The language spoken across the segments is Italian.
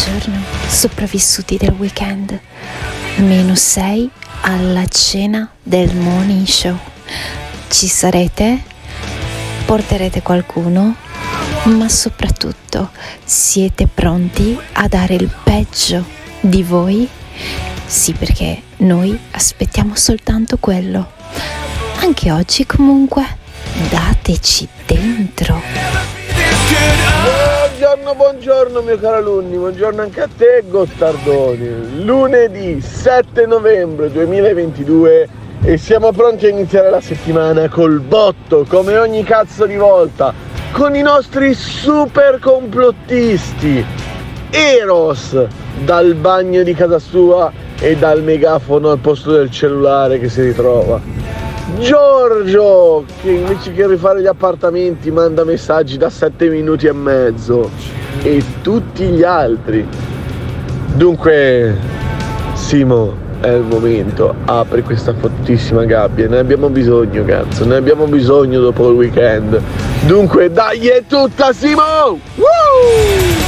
Buongiorno, sopravvissuti del weekend. Meno 6 alla cena del morning show. Ci sarete? Porterete qualcuno? Ma soprattutto siete pronti a dare il peggio di voi? Sì, perché noi aspettiamo soltanto quello. Anche oggi comunque, dateci dentro. Buongiorno, buongiorno mio caro alunni, buongiorno anche a te Gottardoni. Lunedì 7 novembre 2022 e siamo pronti a iniziare la settimana col botto, come ogni cazzo di volta, con i nostri super complottisti. Eros dal bagno di casa sua e dal megafono al posto del cellulare che si ritrova. Giorgio che invece che rifare gli appartamenti manda messaggi da 7 minuti e mezzo e tutti gli altri. Dunque, Simo, è il momento, apri questa fottissima gabbia, ne abbiamo bisogno cazzo, ne abbiamo bisogno dopo il weekend. Dunque dai è tutta Simo! Woo!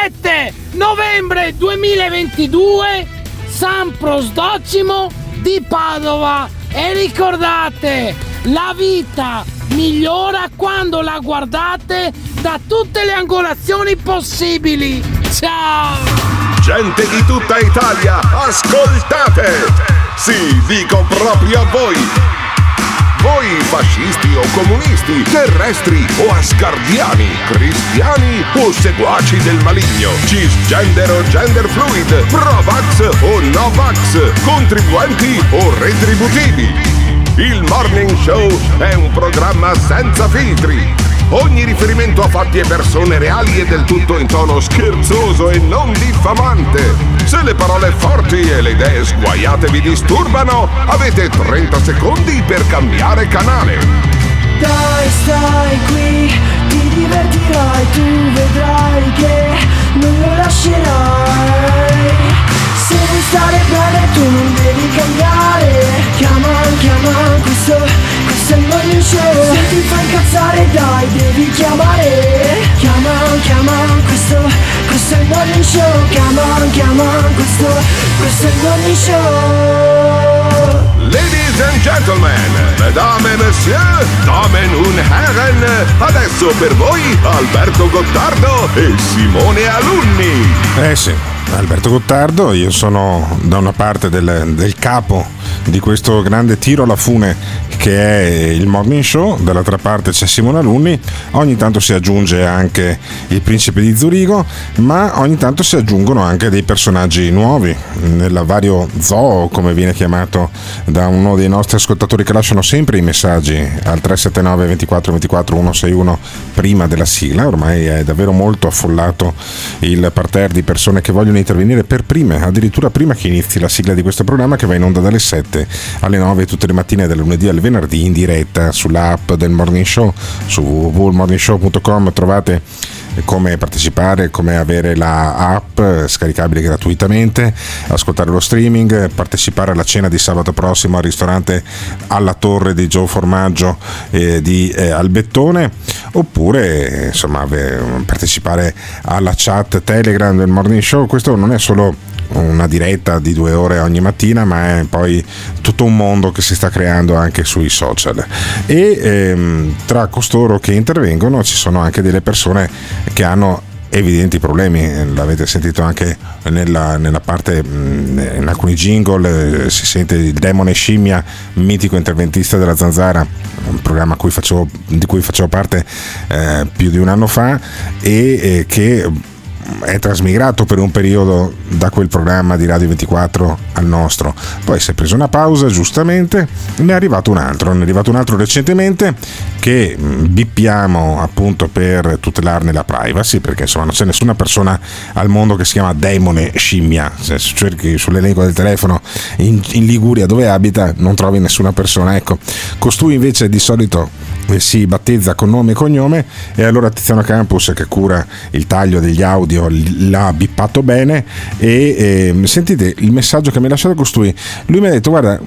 7 novembre 2022 San Prosdocimo di Padova e ricordate la vita migliora quando la guardate da tutte le angolazioni possibili ciao Gente di tutta Italia, ascoltate! Sì, dico proprio a voi! Voi fascisti o comunisti, terrestri o asgardiani, cristiani o seguaci del maligno, cisgender o gender fluid, pro-vax o no-vax, contribuenti o retributivi. Il Morning Show è un programma senza filtri. Ogni riferimento a fatti e persone reali è del tutto in tono scherzoso e non diffamante. Se le parole forti e le idee sguaiate vi disturbano, avete 30 secondi per cambiare canale. Dai, stai qui, ti divertirai, tu vedrai che non lo lascerai. Se vuoi stare bene tu non devi cambiare. Chiama, chiama, questo, questo il morning show. Se ti fa incazzare dai, devi chiamare. Chiama, chiama, questo, questo è il morning show. Chiama, chiama, questo, questo è il morning show. Ladies and gentlemen, mesdames et messieurs, damen und herren, adesso per voi Alberto Gottardo e Simone Alunni. Eh sì, Alberto Gottardo, io sono da una parte del, del capo di questo grande tiro alla fune che è il Morning Show, dall'altra parte c'è Simone Alunni, ogni tanto si aggiunge anche il principe di Zurigo, ma ogni tanto si aggiungono anche dei personaggi nuovi, nel vario zoo come viene chiamato da uno dei nostri ascoltatori che lasciano sempre i messaggi al 379 24 24 161 prima della sigla, ormai è davvero molto affollato il parterre di persone che vogliono intervenire per prime, addirittura prima che inizi la sigla di questo programma che va in onda dalle 7 alle 9 tutte le mattine dal lunedì al venerdì in diretta sull'app del Morning Show su www.morningshow.com trovate come partecipare, come avere la app scaricabile gratuitamente, ascoltare lo streaming, partecipare alla cena di sabato prossimo al ristorante alla torre di Gio Formaggio eh, di eh, Albettone oppure insomma partecipare alla chat Telegram del Morning Show. Questo non è solo una diretta di due ore ogni mattina, ma è poi tutto un mondo che si sta creando anche sui social. E ehm, tra costoro che intervengono ci sono anche delle persone che hanno evidenti problemi, l'avete sentito anche nella, nella parte, in alcuni jingle, eh, si sente il demone scimmia, mitico interventista della Zanzara, un programma cui facevo, di cui facevo parte eh, più di un anno fa e eh, che è trasmigrato per un periodo da quel programma di Radio 24 al nostro. Poi si è preso una pausa, giustamente, ne è arrivato un altro. Ne è arrivato un altro recentemente che bippiamo appunto per tutelarne la privacy, perché insomma non c'è nessuna persona al mondo che si chiama Demone Scimmia. Se cerchi sull'elenco del telefono in, in Liguria dove abita, non trovi nessuna persona. Ecco, costui invece di solito si battezza con nome e cognome e allora Tiziano Campus che cura il taglio degli audio l'ha bippato bene e eh, sentite il messaggio che mi ha lasciato costui lui mi ha detto guarda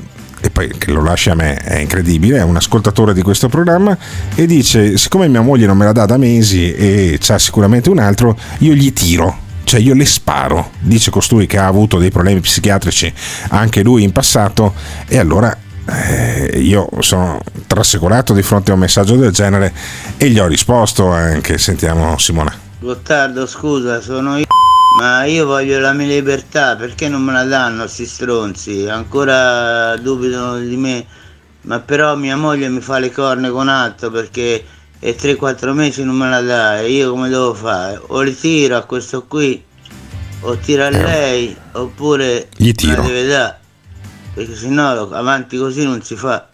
e poi che lo lascia a me è incredibile, è un ascoltatore di questo programma e dice siccome mia moglie non me la dà da mesi e c'ha sicuramente un altro, io gli tiro cioè io le sparo, dice costui che ha avuto dei problemi psichiatrici anche lui in passato e allora eh, io sono trasecolato di fronte a un messaggio del genere e gli ho risposto anche. Sentiamo Simona. Gottardo, scusa, sono io. Ma io voglio la mia libertà, perché non me la danno questi stronzi? Ancora dubitano di me. Ma però mia moglie mi fa le corne con altro perché è 3-4 mesi non me la dà e io come devo fare? O li tiro a questo qui, o tiro a lei, oppure Gli tiro. la deve dare perché sennò avanti così non si fa.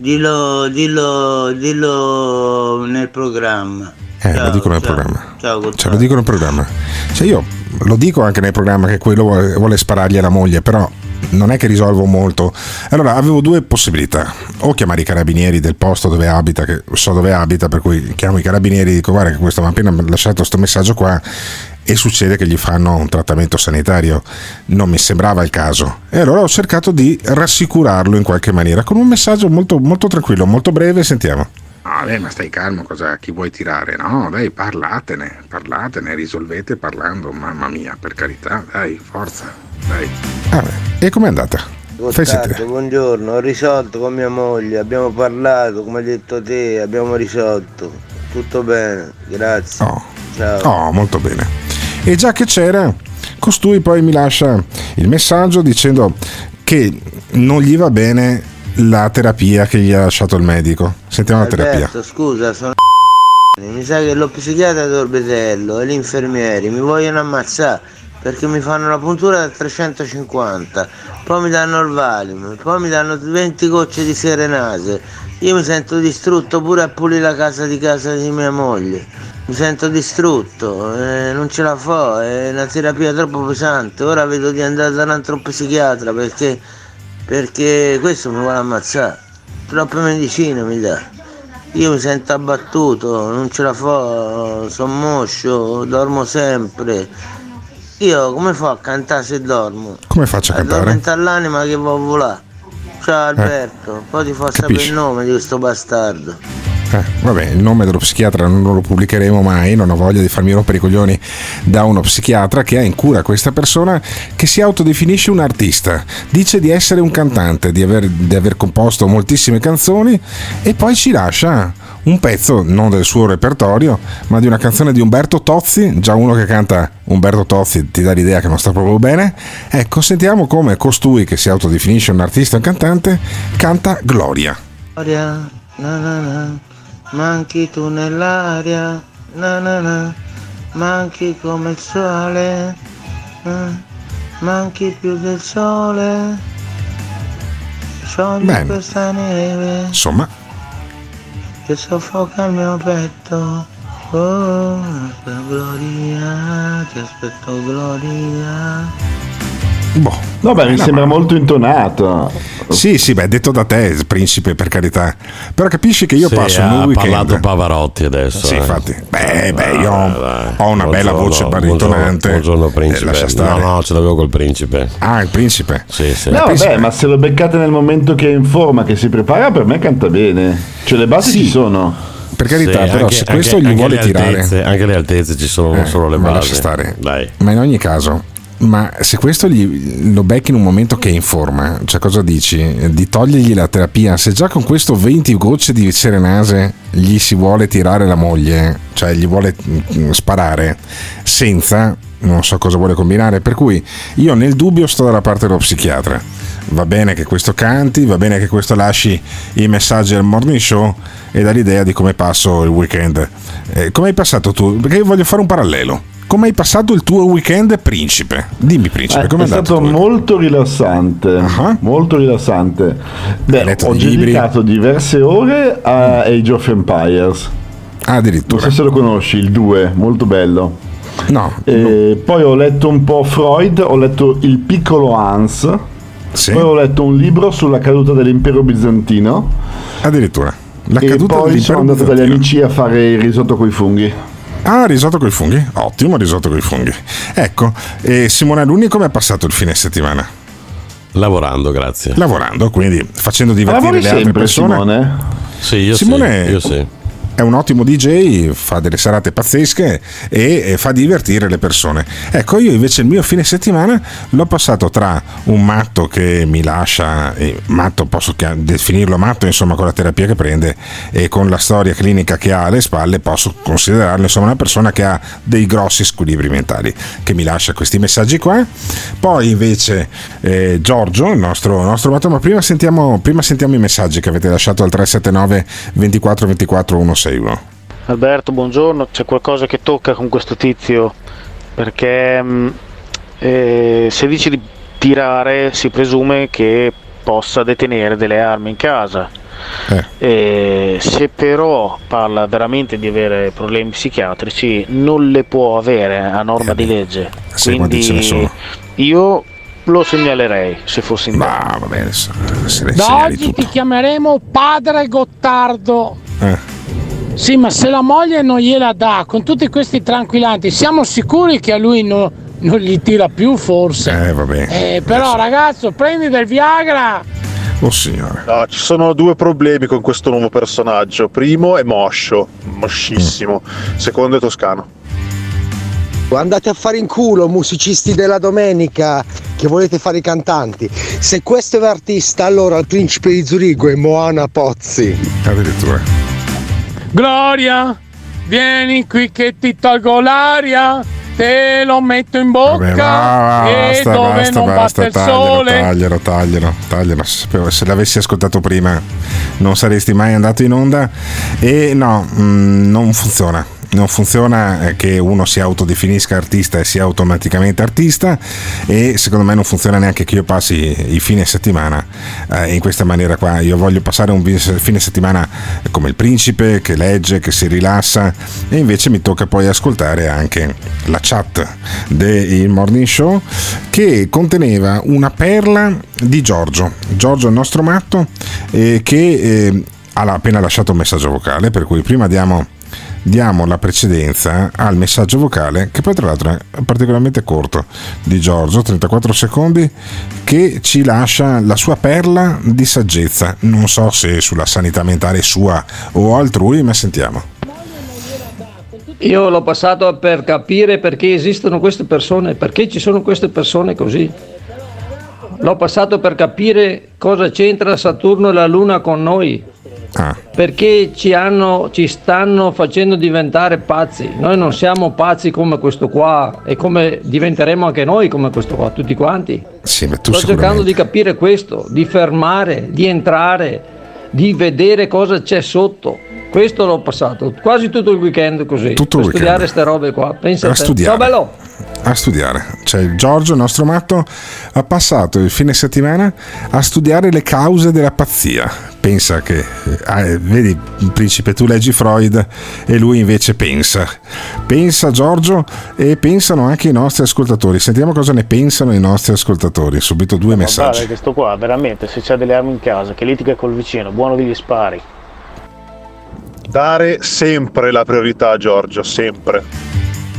Dillo, dillo, dillo nel programma. Eh, lo Ciao, dico nel ciao. programma. Ciao, Cioè, lo dico nel programma. Cioè, io lo dico anche nel programma che quello vuole, vuole sparargli alla moglie, però non è che risolvo molto. Allora, avevo due possibilità. O chiamare i carabinieri del posto dove abita, che so dove abita, per cui chiamo i carabinieri e dico guarda che questo mi ha appena lasciato questo messaggio qua e succede che gli fanno un trattamento sanitario. Non mi sembrava il caso. E allora ho cercato di rassicurarlo in qualche maniera con un messaggio molto, molto tranquillo, molto breve. Sentiamo. Ah, beh, ma stai calmo, cosa, chi vuoi tirare? No, dai, parlatene, parlatene, risolvete parlando, mamma mia, per carità, dai, forza, dai. Ah, beh. E com'è andata? Gottardo, buongiorno, ho risolto con mia moglie, abbiamo parlato, come hai detto te, abbiamo risolto. Tutto bene, grazie. Ciao. Oh, molto bene. E già che c'era, costui poi mi lascia il messaggio dicendo che non gli va bene la terapia che gli ha lasciato il medico. Sentiamo la terapia. Alberto, scusa, sono mi sa che lo psichiatra d'Orbetello e gli infermieri mi vogliono ammazzare perché mi fanno una puntura da 350, poi mi danno il Valium, poi mi danno 20 gocce di serenase. Io mi sento distrutto pure a pulire la casa di casa di mia moglie. Mi sento distrutto, eh, non ce la fa, è una terapia troppo pesante. Ora vedo di andare da un altro psichiatra perché, perché questo mi vuole ammazzare. Troppe medicine mi dà. Io mi sento abbattuto, non ce la fa, sono moscio, dormo sempre. Io come faccio a cantare se dormo? Come faccio a cantare? Addormenta l'anima che va a volare. Ciao Alberto, poi ti fa sapere il nome di questo bastardo. Eh, vabbè, il nome dello psichiatra non lo pubblicheremo mai, non ho voglia di farmi rompere i coglioni da uno psichiatra che ha in cura questa persona che si autodefinisce un artista, dice di essere un cantante, di aver, di aver composto moltissime canzoni e poi ci lascia un pezzo non del suo repertorio, ma di una canzone di Umberto Tozzi, già uno che canta Umberto Tozzi ti dà l'idea che non sta proprio bene. Ecco, sentiamo come costui che si autodefinisce un artista e un cantante canta Gloria. Gloria, na na na, manchi tu nell'aria, na na na, manchi come il sole, eh, manchi più del sole, sciogli Bene. questa neve Insomma, che soffoca il mio petto. Oh, Gloria, ti aspetto Gloria. Boh. No, beh, mi No, sembra ma- molto intonato. Sì, sì, beh, detto da te, principe, per carità. Però capisci che io Sì, passo un ha weekend. parlato Pavarotti adesso. Sì, eh. infatti. Beh, beh, io dai. ho una bella Buongiorno, voce buongiorno, baritonante. Buongiorno, Eh, principe. lascia stare. No, no, ce l'avevo col principe. Ah, il principe? Sì, sì. No, principe- vabbè, ma se lo beccate nel momento che è in forma, che si prepara, per me canta bene. Cioè, le basi ci sono. Per carità, Sì, però, anche- se questo anche- gli vuole le tirare. altezze- anche le altezze ci sono, Eh, solo le ma basi. lascia stare. Dai. Ma in ogni caso, Ma se questo gli, lo becchi in un momento che è in forma, cioè cosa dici? Di togliergli la terapia? Se già con questo 20 gocce di serenase gli si vuole tirare la moglie, cioè gli vuole mm, sparare, senza, non so cosa vuole combinare, per cui io nel dubbio sto dalla parte dello psichiatra. Va bene che questo canti, va bene che questo lasci i messaggi al morning show e dà l'idea di come passo il weekend. Eh, come hai passato tu? Perché io voglio fare un parallelo. Come hai passato il tuo weekend, principe? Dimmi, principe, Eh, come è è stato molto rilassante, molto rilassante. Beh, letto ho dedicato diverse ore a Age of Empires. addirittura. Non so se lo conosci, il 2, molto bello. No. E Poi ho letto un po' Freud, ho letto Il piccolo Hans. Poi ho letto un libro sulla caduta dell'impero bizantino. Addirittura. La e caduta poi dell'impero sono andato dagli amici a fare il risotto coi funghi. Ah, risotto con i funghi? Ottimo, risotto con i funghi. Ecco, e Simone Alunni come è passato il fine settimana? Lavorando, grazie. Lavorando, quindi facendo divertire Lavori le altre sempre, persone. Simone? Sì, io Simone sì. Io sì. È un ottimo DJ, fa delle serate pazzesche e, fa divertire le persone. Ecco, io invece il mio fine settimana l'ho passato tra un matto che mi lascia, matto posso definirlo matto, insomma, con la terapia che prende e con la storia clinica che ha alle spalle, posso considerarlo insomma una persona che ha dei grossi squilibri mentali, che mi lascia questi messaggi qua. Poi invece eh, Giorgio, il nostro, nostro matto, ma prima sentiamo, prima sentiamo i messaggi che avete lasciato al 379 24 24 161. Alberto, buongiorno. C'è qualcosa che tocca con questo tizio perché mh, eh, se dice di tirare si presume che possa detenere delle armi in casa. Eh, se però parla veramente di avere problemi psichiatrici non le può avere a norma di legge. Quindi io lo segnalerei se fossi in Ma va bene, se le Da oggi tutto. ti chiameremo padre Gottardo. Eh. Sì, ma se la moglie non gliela dà con tutti questi tranquillanti, siamo sicuri che a lui no- non gli tira più, forse. Eh, va bene. Eh, però, ragazzo, prendi del Viagra. Oh signore. No, ci sono due problemi con questo nuovo personaggio. Primo è moscio, moscissimo. Secondo è toscano. Andate a fare in culo, musicisti della domenica, che volete fare i cantanti. Se questo è l'artista, allora il principe di Zurigo è Moana Pozzi. Addirittura. Gloria, vieni qui che ti tolgo l'aria. Te lo metto in bocca. Vabbè, va, e basta, dove basta, non basta, batte il taglialo, sole. taglialo, taglialo, taglialo. Sapevo- Se l'avessi ascoltato prima non saresti mai andato in onda e no, mm, non funziona. Non funziona eh, che uno si autodefinisca artista e sia automaticamente artista e secondo me non funziona neanche che io passi i fine settimana eh, in questa maniera qua. Io voglio passare un fine settimana come il principe che legge, che si rilassa e invece mi tocca poi ascoltare anche la chat del Morning Show che conteneva una perla di Giorgio. Giorgio il nostro matto eh, che eh, ha appena lasciato un messaggio vocale per cui prima diamo diamo la precedenza al messaggio vocale che poi tra l'altro è particolarmente corto di Giorgio 34 secondi che ci lascia la sua perla di saggezza non so se sulla sanità mentale sua o altrui ma sentiamo Io l'ho passato per capire perché esistono queste persone, perché ci sono queste persone così. L'ho passato per capire cosa c'entra Saturno e la Luna con noi. Perché ci, hanno, ci stanno facendo diventare pazzi. Noi non siamo pazzi come questo qua e come diventeremo anche noi come questo qua, tutti quanti. sì, Sto cercando di capire questo, di fermare, di entrare, di vedere cosa c'è sotto. Questo l'ho passato quasi tutto il weekend così. Tutto per il studiare weekend. queste robe qua. Pensa A studiare. Ciao bello. a studiare. Cioè, Giorgio, il nostro matto, ha passato il fine settimana a studiare le cause della pazzia. Pensa che, eh, vedi, principe, tu leggi Freud e lui invece pensa. Pensa Giorgio e pensano anche i nostri ascoltatori. Sentiamo cosa ne pensano i nostri ascoltatori. Subito due messaggi. Guarda che sto qua, veramente, se c'ha delle armi in casa, che litiga col vicino, buono che gli spari. Dare sempre la priorità a Giorgio, sempre.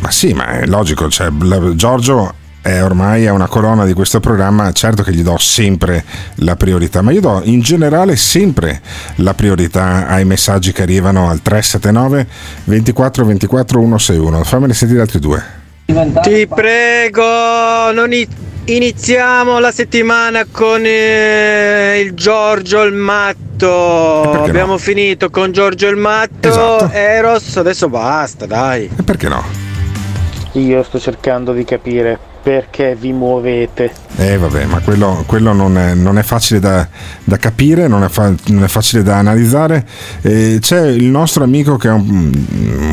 Ma sì, ma è logico, cioè, la- Giorgio è ormai è una colonna di questo programma, certo che gli do sempre la priorità, ma io do in generale sempre la priorità ai messaggi che arrivano al 379 24 24 161. Fammene sentire altri due. Ti prego, non i- iniziamo la settimana con eh, il Giorgio il matto. Abbiamo finito con Giorgio il matto. Esatto. Eros, adesso basta, dai. E perché no? Io sto cercando di capire perché vi muovete. Eh vabbè, ma quello, quello non, è, non è facile da, da capire, non è, fa- non è facile da analizzare. Eh, c'è il nostro amico che è un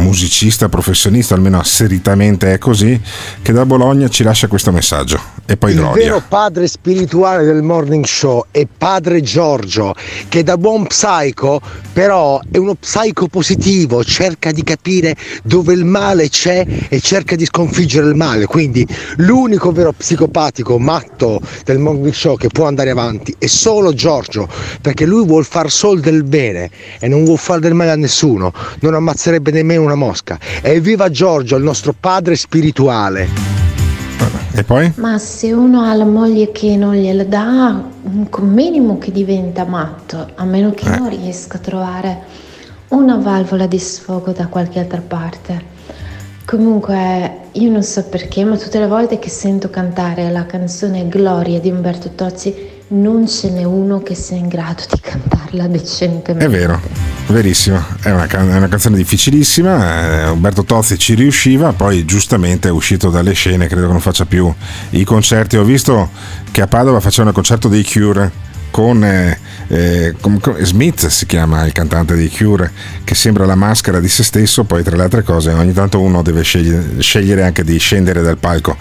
musicista professionista, almeno asseritamente è così, che da Bologna ci lascia questo messaggio. E poi Il Gloria. vero padre spirituale del morning show è padre Giorgio, che da buon psico però è uno psico positivo, cerca di capire dove il male c'è e cerca di sconfiggere il male. Quindi l'unico vero psicopatico matto del morning show che può andare avanti è solo Giorgio, perché lui vuol far sol del bene e non vuol fare del male a nessuno, non ammazzerebbe nemmeno una mosca. Evviva Giorgio, il nostro padre spirituale. E poi? Ma se uno ha la moglie che non gliela dà, un minimo che diventa matto, a meno che non riesca a trovare una valvola di sfogo da qualche altra parte. Comunque, io non so perché, ma tutte le volte che sento cantare la canzone Gloria di Umberto Tozzi, non ce n'è uno che sia in grado di cantarla decentemente. È vero, verissimo. È una, can- è una canzone difficilissima. eh, Umberto Tozzi ci riusciva, poi giustamente è uscito dalle scene. Credo che non faccia più i concerti. Ho visto che a Padova facevano il concerto dei Cure con, eh, eh, com- com- Smith si chiama il cantante dei Cure che sembra la maschera di se stesso poi tra le altre cose ogni tanto uno deve scegliere, scegliere anche di scendere dal palco.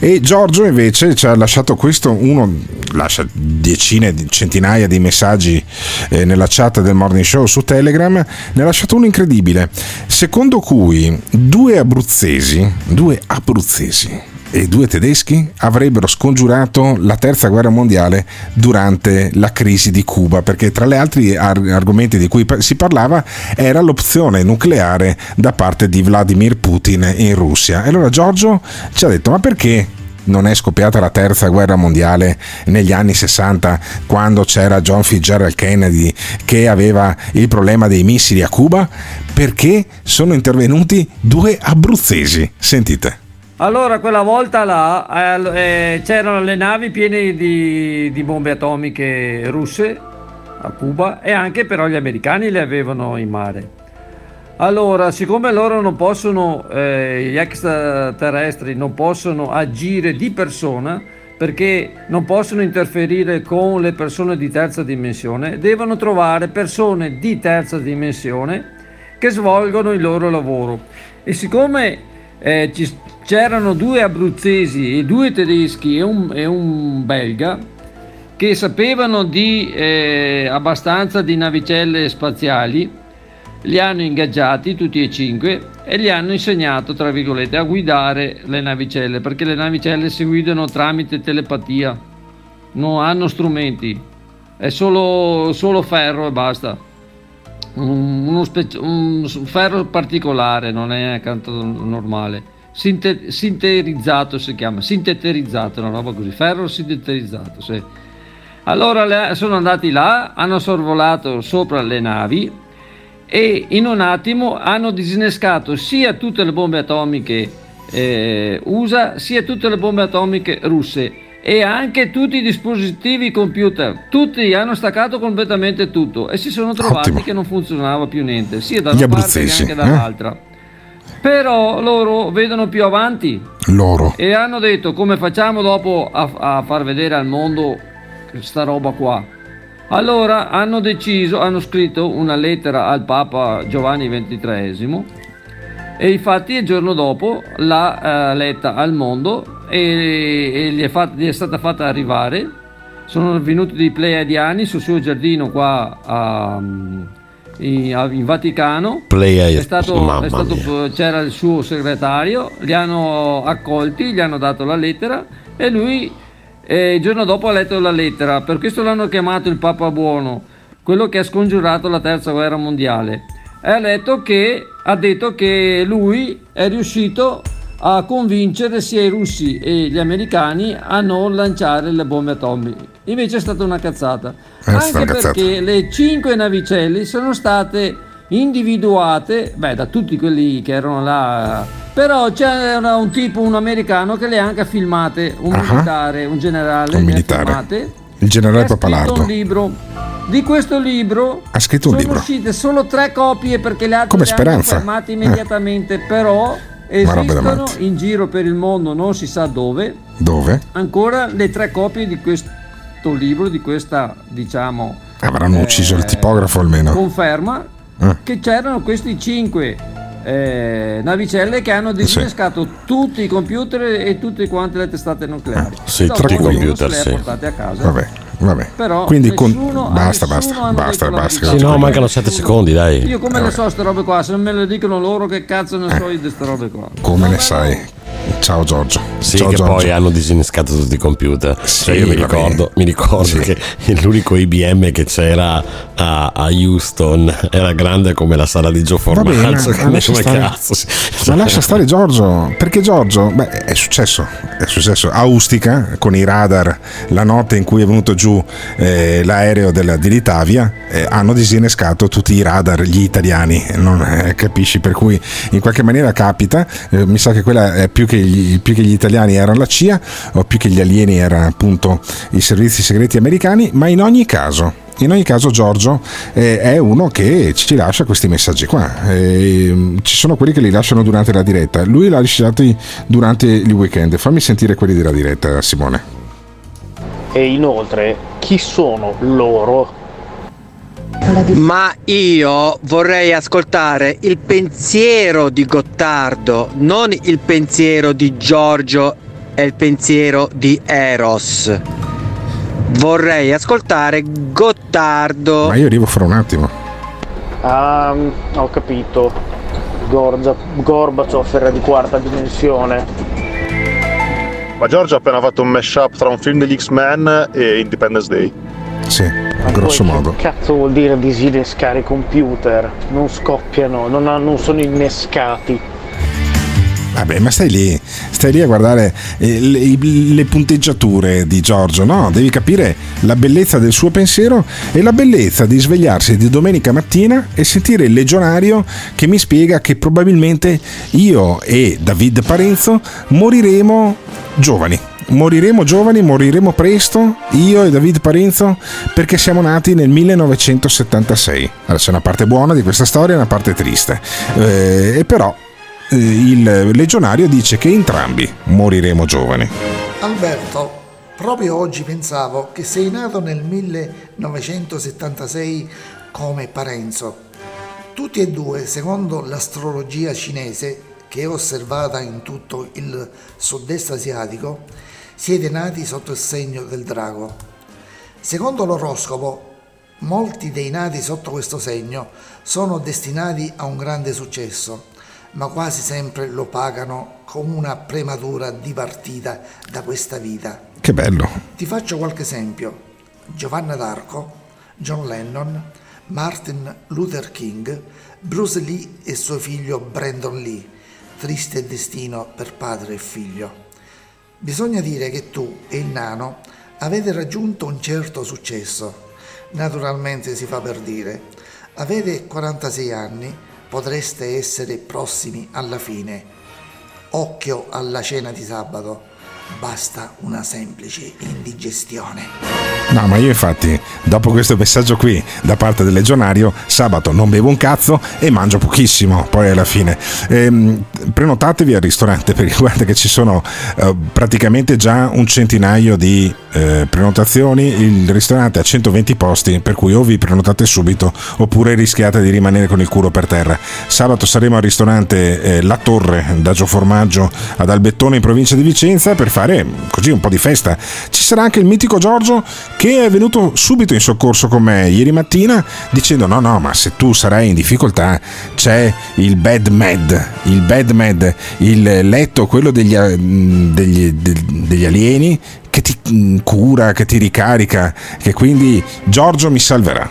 E Giorgio invece ci ha lasciato questo uno lascia decine centinaia di messaggi eh, nella chat del morning show su telegram ne ha lasciato uno incredibile. Secondo cui due abruzzesi due abruzzesi e due tedeschi avrebbero scongiurato la terza guerra mondiale durante la crisi di Cuba, perché tra gli altri ar- argomenti di cui si parlava era l'opzione nucleare da parte di Vladimir Putin in Russia. E allora Giorgio ci ha detto: ma perché? Non è scoppiata la terza guerra mondiale negli anni 60 quando c'era John Fitzgerald Kennedy che aveva il problema dei missili a Cuba? Perché sono intervenuti due abruzzesi. Sentite. Allora, quella volta là eh, eh, c'erano le navi piene di, di bombe atomiche russe a Cuba e anche però gli americani le avevano in mare. Allora, siccome loro non possono, eh, gli extraterrestri non possono agire di persona perché non possono interferire con le persone di terza dimensione, devono trovare persone di terza dimensione che svolgono il loro lavoro. E siccome eh, ci- c'erano due abruzzesi e due tedeschi e un, e un belga che sapevano di eh, abbastanza di navicelle spaziali, li hanno ingaggiati tutti e cinque e gli hanno insegnato, tra virgolette, a guidare le navicelle, perché le navicelle si guidano tramite telepatia, non hanno strumenti, è solo, solo ferro e basta. Un, spec- un ferro particolare, non è canto normale. Sinte- sinterizzato si chiama, sinteterizzato, una roba così, ferro sinterizzato, sì. Allora sono andati là, hanno sorvolato sopra le navi e in un attimo hanno disinnescato sia tutte le bombe atomiche eh, USA sia tutte le bombe atomiche russe e anche tutti i dispositivi computer. Tutti hanno staccato completamente tutto e si sono trovati Ottimo. che non funzionava più niente, sia da Gli una parte che anche eh? Però loro vedono più avanti Loro. e hanno detto come facciamo dopo a, a far vedere al mondo questa roba qua. Allora hanno deciso, hanno scritto una lettera al Papa Giovanni XXIII e infatti il giorno dopo l'ha eh, letta al mondo e, e gli, è fat- gli è stata fatta arrivare. Sono venuti dei pleiadiani sul suo giardino qua a- in, in Vaticano. Stato- stato- c'era il suo segretario, li hanno accolti, gli hanno dato la lettera e lui eh, il giorno dopo ha letto la lettera. Per questo l'hanno chiamato il Papa Buono, quello che ha scongiurato la terza guerra mondiale. E ha letto che ha detto che lui è riuscito a convincere sia i russi e gli americani a non lanciare le bombe atomiche. Invece è stata una cazzata. È Anche una cazzata. perché le cinque navicelle sono state individuate beh, da tutti quelli che erano là Però c'è una- un tipo, un americano che le ha anche filmate, un Ah. militare, un generale, Un militare. filmate, Il generale e ha scritto Papalardo. un libro. Di questo libro Ha scritto un sono libro. uscite solo tre copie perché le altre Come le hanno Speranza. fermate Eh. immediatamente, però esistono in giro per il mondo, non si sa dove, Dove? ancora le tre copie di questo libro, di questa, diciamo, Avranno ucciso il tipografo almeno. conferma Eh. che c'erano questi cinque eh, navicelle che hanno disinnescato tutti i computer e tutte quante le testate nucleari. Sì, Dopo tutti i computer, se le ha sì. portate a casa. Vabbè, vabbè. Però Quindi con- nessuno- a basta, basta, basta, basta. Sì, no, mancano 7 secondi, dai. Io come le so queste robe qua? Se non me le dicono loro che cazzo ne so io di queste robe qua? Come ne sai? Ciao Giorgio. Sì, Ciao che Giorgio. poi hanno disinnescato tutti i computer. Cioè, io mi ricordo, mi ricordo che l'unico IBM che c'era a, a Houston era grande come la sala di Gio bene, Formazzo. ma stare- cazzo. Ma lascia stare Giorgio, perché Giorgio, beh, è successo, è successo a Ustica con i radar la notte in cui è venuto giù eh, l'aereo della, di Litavia, eh, hanno disinnescato tutti i radar gli italiani, non, eh, capisci? Per cui in qualche maniera capita, eh, mi sa che quella è più che, gli, più che gli italiani erano la CIA o più che gli alieni erano appunto i servizi segreti americani, ma in ogni caso in ogni caso Giorgio eh, è uno che ci lascia questi messaggi qua. Eh, ci sono quelli che li lasciano durante la diretta, lui li ha lasciati durante il weekend. Fammi sentire quelli della diretta, Simone. E inoltre, chi sono loro? Ma io vorrei ascoltare il pensiero di Gottardo, non il pensiero di Giorgio e il pensiero di Eros. Vorrei ascoltare Gottardo. Ma io arrivo fra un attimo. Ah, ho capito. Gorza, Gorbaciov era di quarta dimensione. Ma Giorgio ha appena fatto un mashup tra un film degli X-Men e Independence Day. Sì, Ma grosso poi modo. Che cazzo vuol dire disinnescare i computer? Non scoppiano, non, ha- non sono innescati. Vabbè, ma stai lì, stai lì a guardare eh, le, le punteggiature di Giorgio, no? Devi capire la bellezza del suo pensiero e la bellezza di svegliarsi di domenica mattina e sentire il legionario che mi spiega che probabilmente io e David Parenzo moriremo giovani. Moriremo giovani, moriremo presto, io e David Parenzo, perché siamo nati nel 1976. Allora, c'è una parte buona di questa storia e una parte triste. Eh, e però eh, il legionario dice che entrambi moriremo giovani. Alberto, proprio oggi pensavo che sei nato nel 1976 come Parenzo. Tutti e due, secondo l'astrologia cinese, che è osservata in tutto il sud-est asiatico, siete nati sotto il segno del drago. Secondo l'oroscopo, molti dei nati sotto questo segno sono destinati a un grande successo, ma quasi sempre lo pagano con una prematura dipartita da questa vita. Che bello. Ti faccio qualche esempio. Giovanna d'Arco, John Lennon, Martin Luther King, Bruce Lee e suo figlio Brandon Lee. Triste destino per padre e figlio. Bisogna dire che tu e il nano avete raggiunto un certo successo. Naturalmente si fa per dire. Avete 46 anni, potreste essere prossimi alla fine. Occhio alla cena di sabato. Basta una semplice indigestione. No, ma io infatti, dopo questo messaggio qui da parte del legionario, sabato non bevo un cazzo e mangio pochissimo, poi alla fine. Ehm, prenotatevi al ristorante perché guarda che ci sono eh, praticamente già un centinaio di eh, prenotazioni, il ristorante ha 120 posti, per cui o vi prenotate subito oppure rischiate di rimanere con il culo per terra. Sabato saremo al ristorante eh, La Torre da Gio Formaggio ad Albettone in provincia di Vicenza per fare così un po' di festa. Ci sarà anche il mitico Giorgio che è venuto subito in soccorso con me ieri mattina dicendo no no ma se tu sarai in difficoltà c'è il bed med, il bed med, il letto, quello degli, degli, degli alieni che ti mm, cura, che ti ricarica, che quindi Giorgio mi salverà.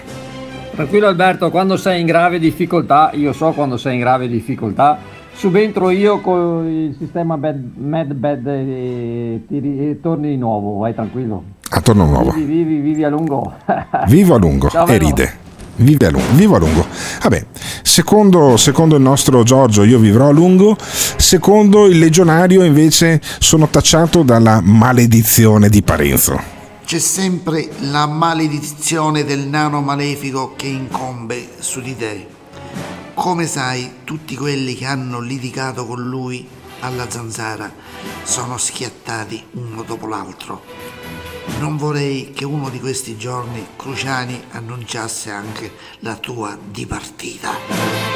Tranquillo Alberto, quando sei in grave difficoltà, io so quando sei in grave difficoltà, subentro io con il sistema bed, med bed e, ti ri- e torni di nuovo, vai tranquillo. A torno nuovo. Vivi, vivi, vivi a lungo. Vivo a lungo Ciao, e Vero. ride. Vive a lungo, vivo a lungo. Vabbè, secondo, secondo il nostro Giorgio io vivrò a lungo, secondo il legionario invece sono tacciato dalla maledizione di Parenzo. C'è sempre la maledizione del nano malefico che incombe su di te. Come sai, tutti quelli che hanno litigato con lui alla zanzara sono schiattati uno dopo l'altro. Non vorrei che uno di questi giorni Cruciani annunciasse anche la tua dipartita.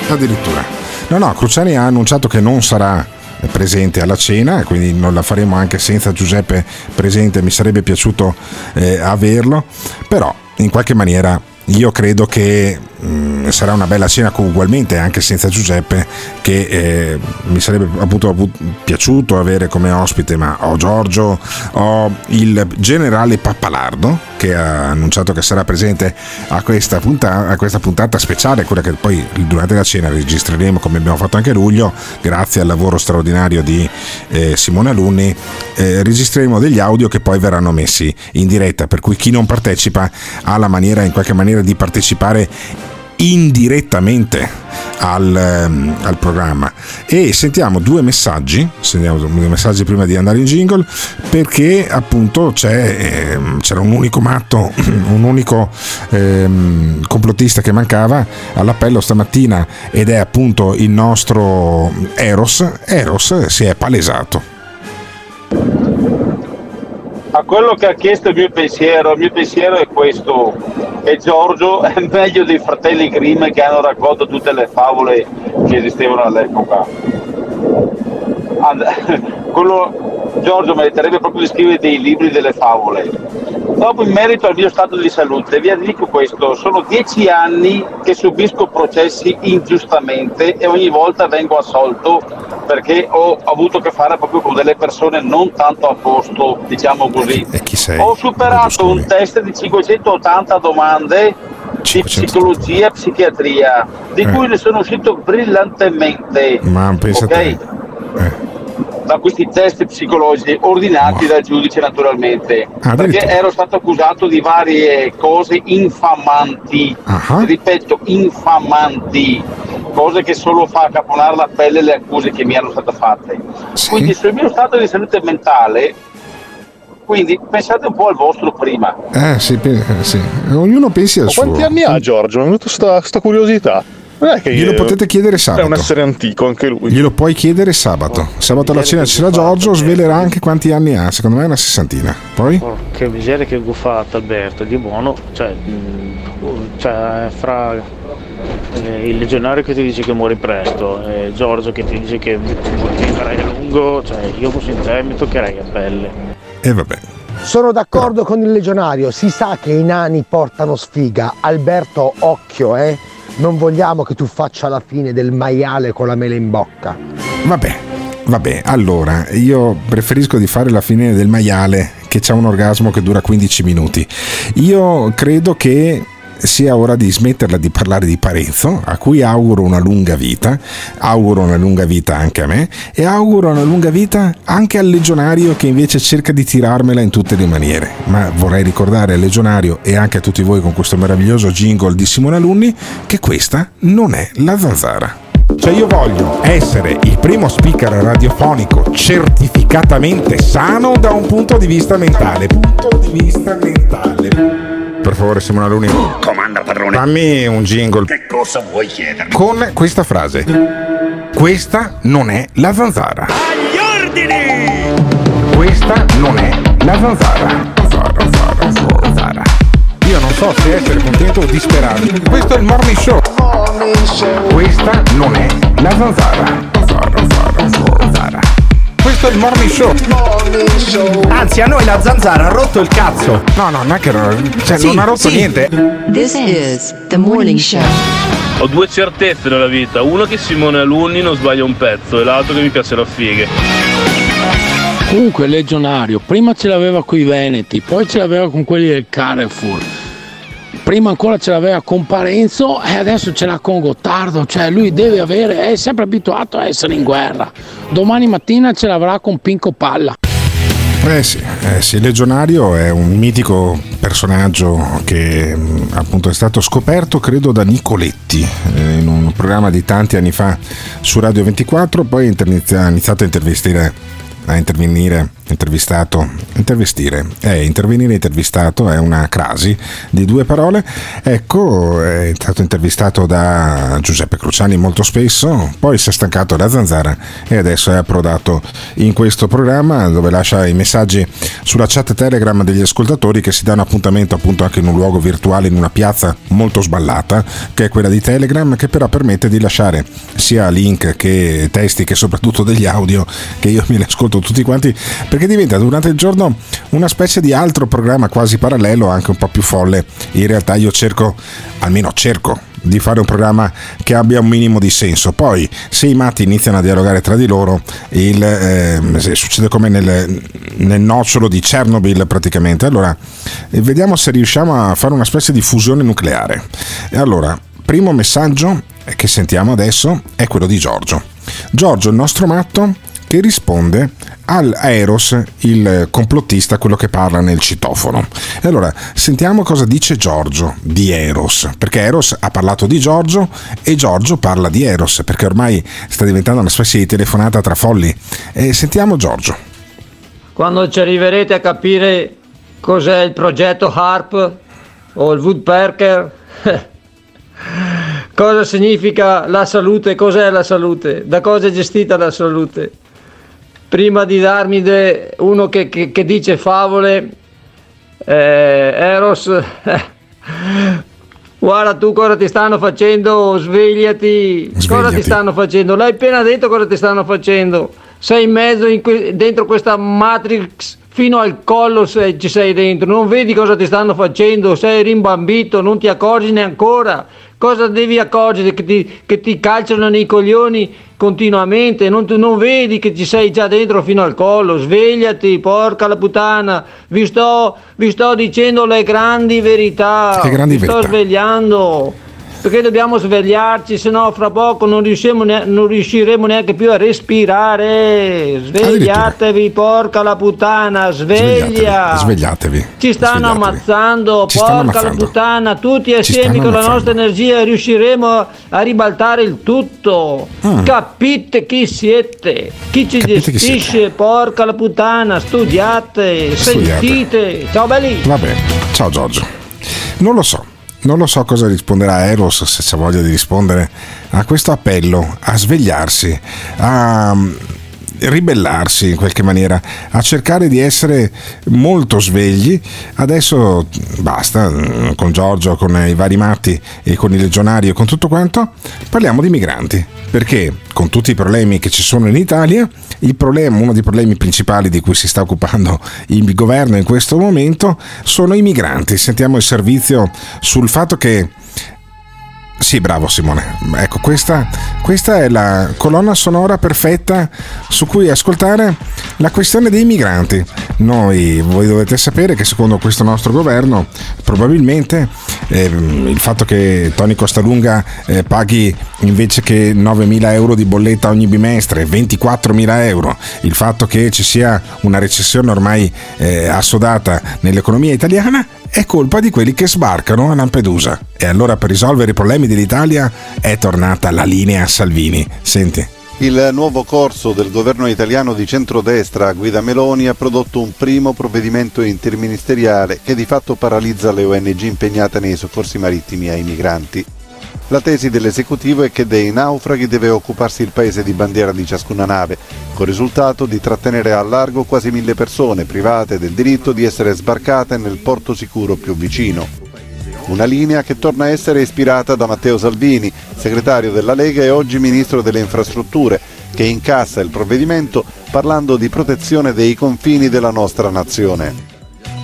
Addirittura. No, no, Cruciani ha annunciato che non sarà presente alla cena, quindi non la faremo anche senza Giuseppe presente, mi sarebbe piaciuto eh, averlo, però in qualche maniera io credo che mh, mm, sarà una bella cena ugualmente anche senza Giuseppe che eh, mi sarebbe appunto, piaciuto avere come ospite ma ho Giorgio ho il generale Pappalardo che ha annunciato che sarà presente a questa, puntata, a questa puntata speciale quella che poi durante la cena registreremo come abbiamo fatto anche a luglio grazie al lavoro straordinario di eh, Simone Alunni eh, registreremo degli audio che poi verranno messi in diretta per cui chi non partecipa ha la maniera in qualche maniera di partecipare indirettamente al, ehm, al, programma. E sentiamo due messaggi sentiamo due messaggi prima di andare in jingle perché appunto ehm, c'era un unico matto un unico ehm, complottista che mancava all'appello stamattina ed è appunto il nostro Eros. Eros si è palesato. A quello che ha chiesto il mio pensiero, il mio pensiero è questo, che Giorgio è meglio dei fratelli Grimm che hanno raccolto tutte le favole che esistevano all'epoca. And- quello, Giorgio meriterebbe proprio di scrivere dei libri delle favole. Dopo in merito al mio stato di salute, vi dico questo, sono dieci anni che subisco processi ingiustamente e ogni volta vengo assolto perché ho avuto a che fare proprio con delle persone non tanto a posto, diciamo così. E chi sei? Ho superato un test di 580 domande di psicologia e psichiatria, di Eh. cui ne sono uscito brillantemente. ma pensa ok? te Eh. Da questi test psicologici ordinati dal giudice naturalmente Ah, perché ero stato accusato di varie cose infamanti Ah. ripeto infamanti cose che solo fa caponare la pelle le accuse che mi erano state fatte quindi sul mio stato di salute mentale quindi pensate un po' al vostro prima Eh sì, eh, sì. ognuno pensi al Ma suo quanti anni ha Giorgio? Mi è venuta sta, sta curiosità. Che Glielo io- potete chiedere sabato. È un essere antico anche lui. Glielo puoi chiedere sabato. Sabato alla cena c'era Giorgio, svelerà anche quanti anni ha. Secondo me è una sessantina. Poi? Oh, che miseria che guffata Alberto, di buono, cioè, mh, cioè fra eh, il legionario che ti dice che muori presto e Giorgio che ti dice che vivrai a lungo, cioè io fossi in te mi toccherei a pelle. E vabbè. Sono d'accordo con il legionario, si sa che i nani portano sfiga. Alberto, occhio, eh. Non vogliamo che tu faccia la fine del maiale con la mela in bocca. Vabbè, vabbè. Allora, io preferisco di fare la fine del maiale che c'ha un orgasmo che dura 15 minuti. Io credo che sia ora di smetterla di parlare di Parenzo, a cui auguro una lunga vita, auguro una lunga vita anche a me e auguro una lunga vita anche al legionario che invece cerca di tirarmela in tutte le maniere. Ma vorrei ricordare al legionario e anche a tutti voi con questo meraviglioso jingle di Simone Alunni che questa non è la zanzara. Cioè io voglio essere il primo speaker radiofonico certificatamente sano da un punto di vista mentale. Punto di vista mentale. Per favore Simone Alunni. Comanda padrone. Fammi un jingle Che cosa vuoi chiedermi? con questa frase. Questa non è la zanzara. Agli ordini! Questa non è la zanzara. Zanzara, zanzara, zanzara. Io non so se essere contento o disperato. Questo è il morning show. Questa non è la zanzara. Zanzara, zanzara, zanzara. È il morning show. Anzi, a noi la zanzara ha rotto il cazzo. No, no, non è che cioè, Sì, non ha rotto sì. niente. This is the morning show. Ho due certezze nella vita, una che Simone Alunni non sbaglia un pezzo e l'altro che mi piace la fighe. Comunque legionario, prima ce l'aveva con i Veneti, poi ce l'aveva con quelli del Carrefour, prima ancora ce l'aveva con Parenzo e adesso ce l'ha con Gottardo, cioè lui deve avere, è sempre abituato a essere in guerra. Domani mattina ce l'avrà con Pinco Palla. Eh sì, eh sì, Legionario è un mitico personaggio che mh, appunto è stato scoperto credo da Nicoletti eh, in un programma di tanti anni fa su Radio 24, poi ha iniziato a intervistare a intervenire intervistato intervistire è intervenire intervistato è una crasi di due parole. Ecco è stato intervistato da Giuseppe Cruciani molto spesso poi si è stancato da Zanzara e adesso è approdato in questo programma dove lascia i messaggi sulla chat telegram degli ascoltatori che si danno appuntamento appunto anche in un luogo virtuale in una piazza molto sballata che è quella di telegram che però permette di lasciare sia link che testi che soprattutto degli audio che io me li ascolto tutti quanti perché diventa durante il giorno una specie di altro programma quasi parallelo, anche un po' più folle. In realtà io cerco, almeno cerco, di fare un programma che abbia un minimo di senso. Poi, se i matti iniziano a dialogare tra di loro, il, eh, succede come nel, nel, nocciolo di Chernobyl praticamente. Allora, eh, vediamo se riusciamo a fare una specie di fusione nucleare. E allora, primo messaggio che sentiamo adesso è quello di Giorgio. Giorgio, il nostro matto, che risponde al Eros, il complottista, quello che parla nel citofono. E allora sentiamo cosa dice Giorgio di Eros, perché Eros ha parlato di Giorgio e Giorgio parla di Eros, perché ormai sta diventando una specie di telefonata tra folli. E sentiamo Giorgio. Quando ci arriverete a capire cos'è il progetto HARP o il Woodpecker, cosa significa la salute, cos'è la salute, da cosa è gestita la salute prima di darmi de, uno che, che, che, dice favole, eh, Eros, guarda tu cosa ti stanno facendo, svegliati. svegliati. cosa ti stanno facendo, l'hai appena detto cosa ti stanno facendo, sei in mezzo in que- dentro questa matrix fino al collo se ci sei dentro, non vedi cosa ti stanno facendo, sei rimbambito, non ti accorgi neanche Cosa devi accorgere? Che ti, che ti calciano nei coglioni continuamente? Non, non, vedi che ci sei già dentro fino al collo? Svegliati, porca la puttana! Vi sto, vi sto dicendo le grandi verità. Che grandi vi verità. sto svegliando perché dobbiamo svegliarci, se no fra poco non, ne- non, riusciremo neanche più a respirare. Svegliatevi, porca la puttana, sveglia. Svegliatevi. Ci stanno Svegliatevi. ammazzando, Ci porca stanno la puttana, tutti assieme con la ammazzando. nostra energia riusciremo a ribaltare il tutto. Mm. Capite chi siete? Chi ci Capite chi gestisce, porca la puttana, studiate, Studiate. sentite. Ciao belli. Vabbè, ciao Giorgio. Non lo so. Non lo so cosa risponderà Eros se c'ha voglia di rispondere a questo appello a svegliarsi, a ribellarsi in qualche maniera, a cercare di essere molto svegli. Adesso basta mm, con Giorgio, con i vari matti e con i legionari e con tutto quanto. Parliamo di migranti, perché con tutti i problemi che ci sono in Italia, il problema, uno dei problemi principali di cui si sta occupando il governo in questo momento sono i migranti. Sentiamo il servizio sul fatto che sì, bravo Simone. Ecco, questa, questa è la colonna sonora perfetta su cui ascoltare la questione dei migranti. Noi, voi dovete sapere che secondo questo nostro governo, probabilmente ehm, il fatto che Tony Costalunga eh, paghi invece che 9.000 euro di bolletta ogni bimestre, 24.000 euro, il fatto che ci sia una recessione ormai eh, assodata nell'economia italiana, è colpa di quelli che sbarcano a Lampedusa. E allora per risolvere i problemi dell'Italia è tornata la linea Salvini. Senti. Il nuovo corso del governo italiano di centrodestra a guida Meloni ha prodotto un primo provvedimento interministeriale che di fatto paralizza le ONG impegnate nei soccorsi marittimi ai migranti. La tesi dell'esecutivo è che dei naufraghi deve occuparsi il paese di bandiera di ciascuna nave, con il risultato di trattenere a largo quasi mille persone private del diritto di essere sbarcate nel porto sicuro più vicino. Una linea che torna a essere ispirata da Matteo Salvini, segretario della Lega e oggi ministro delle infrastrutture, che incassa il provvedimento parlando di protezione dei confini della nostra nazione.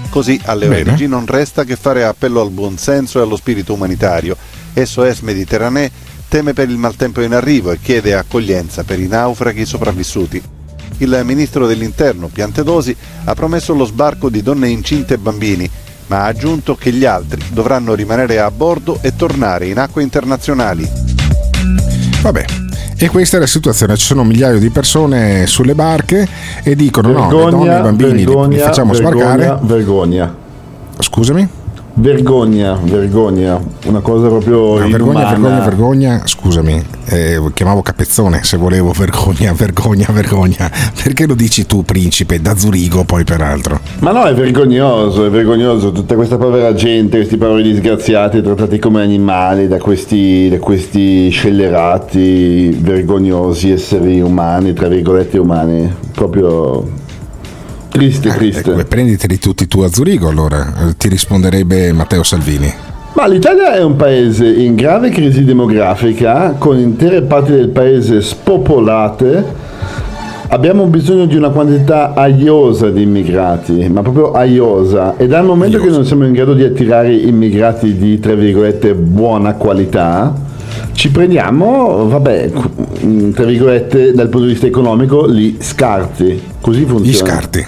Così alle Bene. ONG non resta che fare appello al buonsenso e allo spirito umanitario. SOS Mediterranee teme per il maltempo in arrivo e chiede accoglienza per i naufraghi sopravvissuti. Il ministro dell'Interno, Piantedosi, ha promesso lo sbarco di donne incinte e bambini, ma ha aggiunto che gli altri dovranno rimanere a bordo e tornare in acque internazionali. Vabbè, E questa è la situazione, ci sono migliaia di persone sulle barche e dicono no, le donne e Vergogna, i bambini li- li, vergogna, facciamo vergogna, sbarcare. Vergogna. Scusami? Vergogna, vergogna. Una cosa proprio No, vergogna, vergogna, vergogna, scusami, eh, chiamavo Capezzone se volevo vergogna, vergogna, vergogna. Perché lo dici tu, principe, da Zurigo poi peraltro? Ma no, è vergognoso, è vergognoso. Tutta questa povera gente, questi poveri disgraziati trattati come animali da questi, da questi scellerati, vergognosi esseri umani, tra virgolette umani. Proprio triste, triste. Ecco, e prenditeli tutti tu a Zurigo allora, eh, ti risponderebbe Matteo Salvini. Ma l'Italia è un paese in grave crisi demografica, con intere parti del paese spopolate. Abbiamo bisogno di una quantità aiosa di immigrati, ma proprio aiosa. E dal momento che non siamo in grado di attirare immigrati di, tra virgolette, buona qualità, ci prendiamo, vabbè, mm, tra virgolette, dal punto di vista economico, gli scarti. Così funziona. Gli scarti.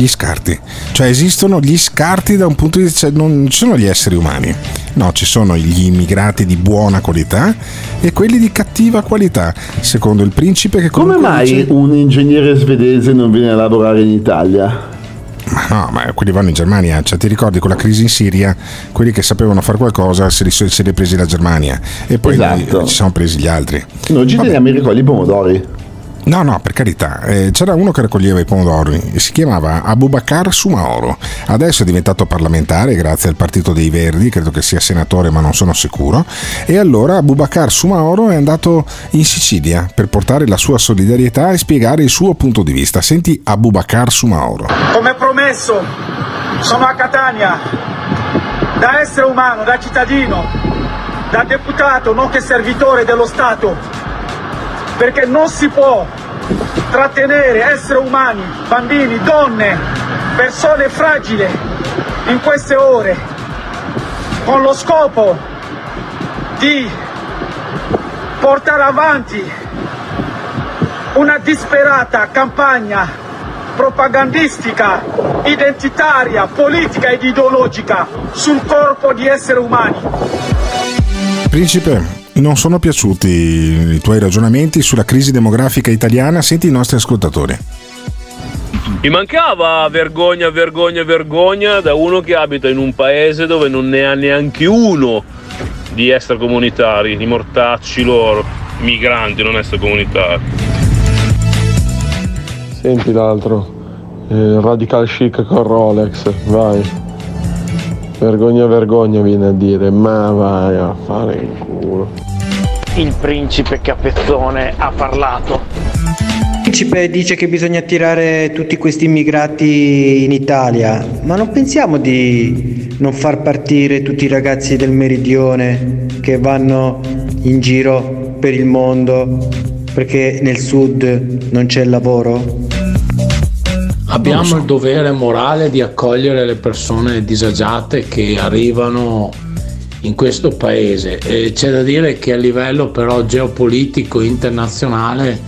Gli scarti, cioè esistono gli scarti da un punto di vista, cioè non ci sono gli esseri umani, no, ci sono gli immigrati di buona qualità e quelli di cattiva qualità, secondo il principe che Come mai dice- un ingegnere svedese non viene a lavorare in Italia? Ma no, ma quelli vanno in Germania, cioè ti ricordi con la crisi in Siria, quelli che sapevano fare qualcosa se li, se li presi la Germania e poi Esatto. ci siamo presi gli altri. Noi ci teniamo i raccolli i pomodori. No, no, per carità, eh, c'era uno che raccoglieva i pomodori, si chiamava Abubakar Sumaoro, adesso è diventato parlamentare grazie al Partito dei Verdi, credo che sia senatore ma non sono sicuro, e allora Abubakar Sumaoro è andato in Sicilia per portare la sua solidarietà e spiegare il suo punto di vista. Senti Abubakar Sumaoro. Come promesso, sono a Catania, da essere umano, da cittadino, da deputato, nonché servitore dello Stato, perché non si può trattenere esseri umani, bambini, donne, persone fragili in queste ore, con lo scopo di portare avanti una disperata campagna propagandistica, identitaria, politica ed ideologica sul corpo di esseri umani. Principe, non sono piaciuti i tuoi ragionamenti sulla crisi demografica italiana, senti i nostri ascoltatori. Mi mancava vergogna, vergogna, vergogna da uno che abita in un paese dove non ne ha neanche uno di extracomunitari, i mortacci loro, migranti, non extracomunitari. Senti l'altro, eh, radical chic con Rolex, vai. Vergogna, vergogna viene a dire, ma vai a fare in culo. Il principe Capezzone ha parlato. Il principe dice che bisogna attirare tutti questi immigrati in Italia, ma non pensiamo di non far partire tutti i ragazzi del meridione che vanno in giro per il mondo perché nel sud non c'è lavoro? Abbiamo il dovere morale di accogliere le persone disagiate che arrivano in questo paese. E c'è da dire che a livello però geopolitico internazionale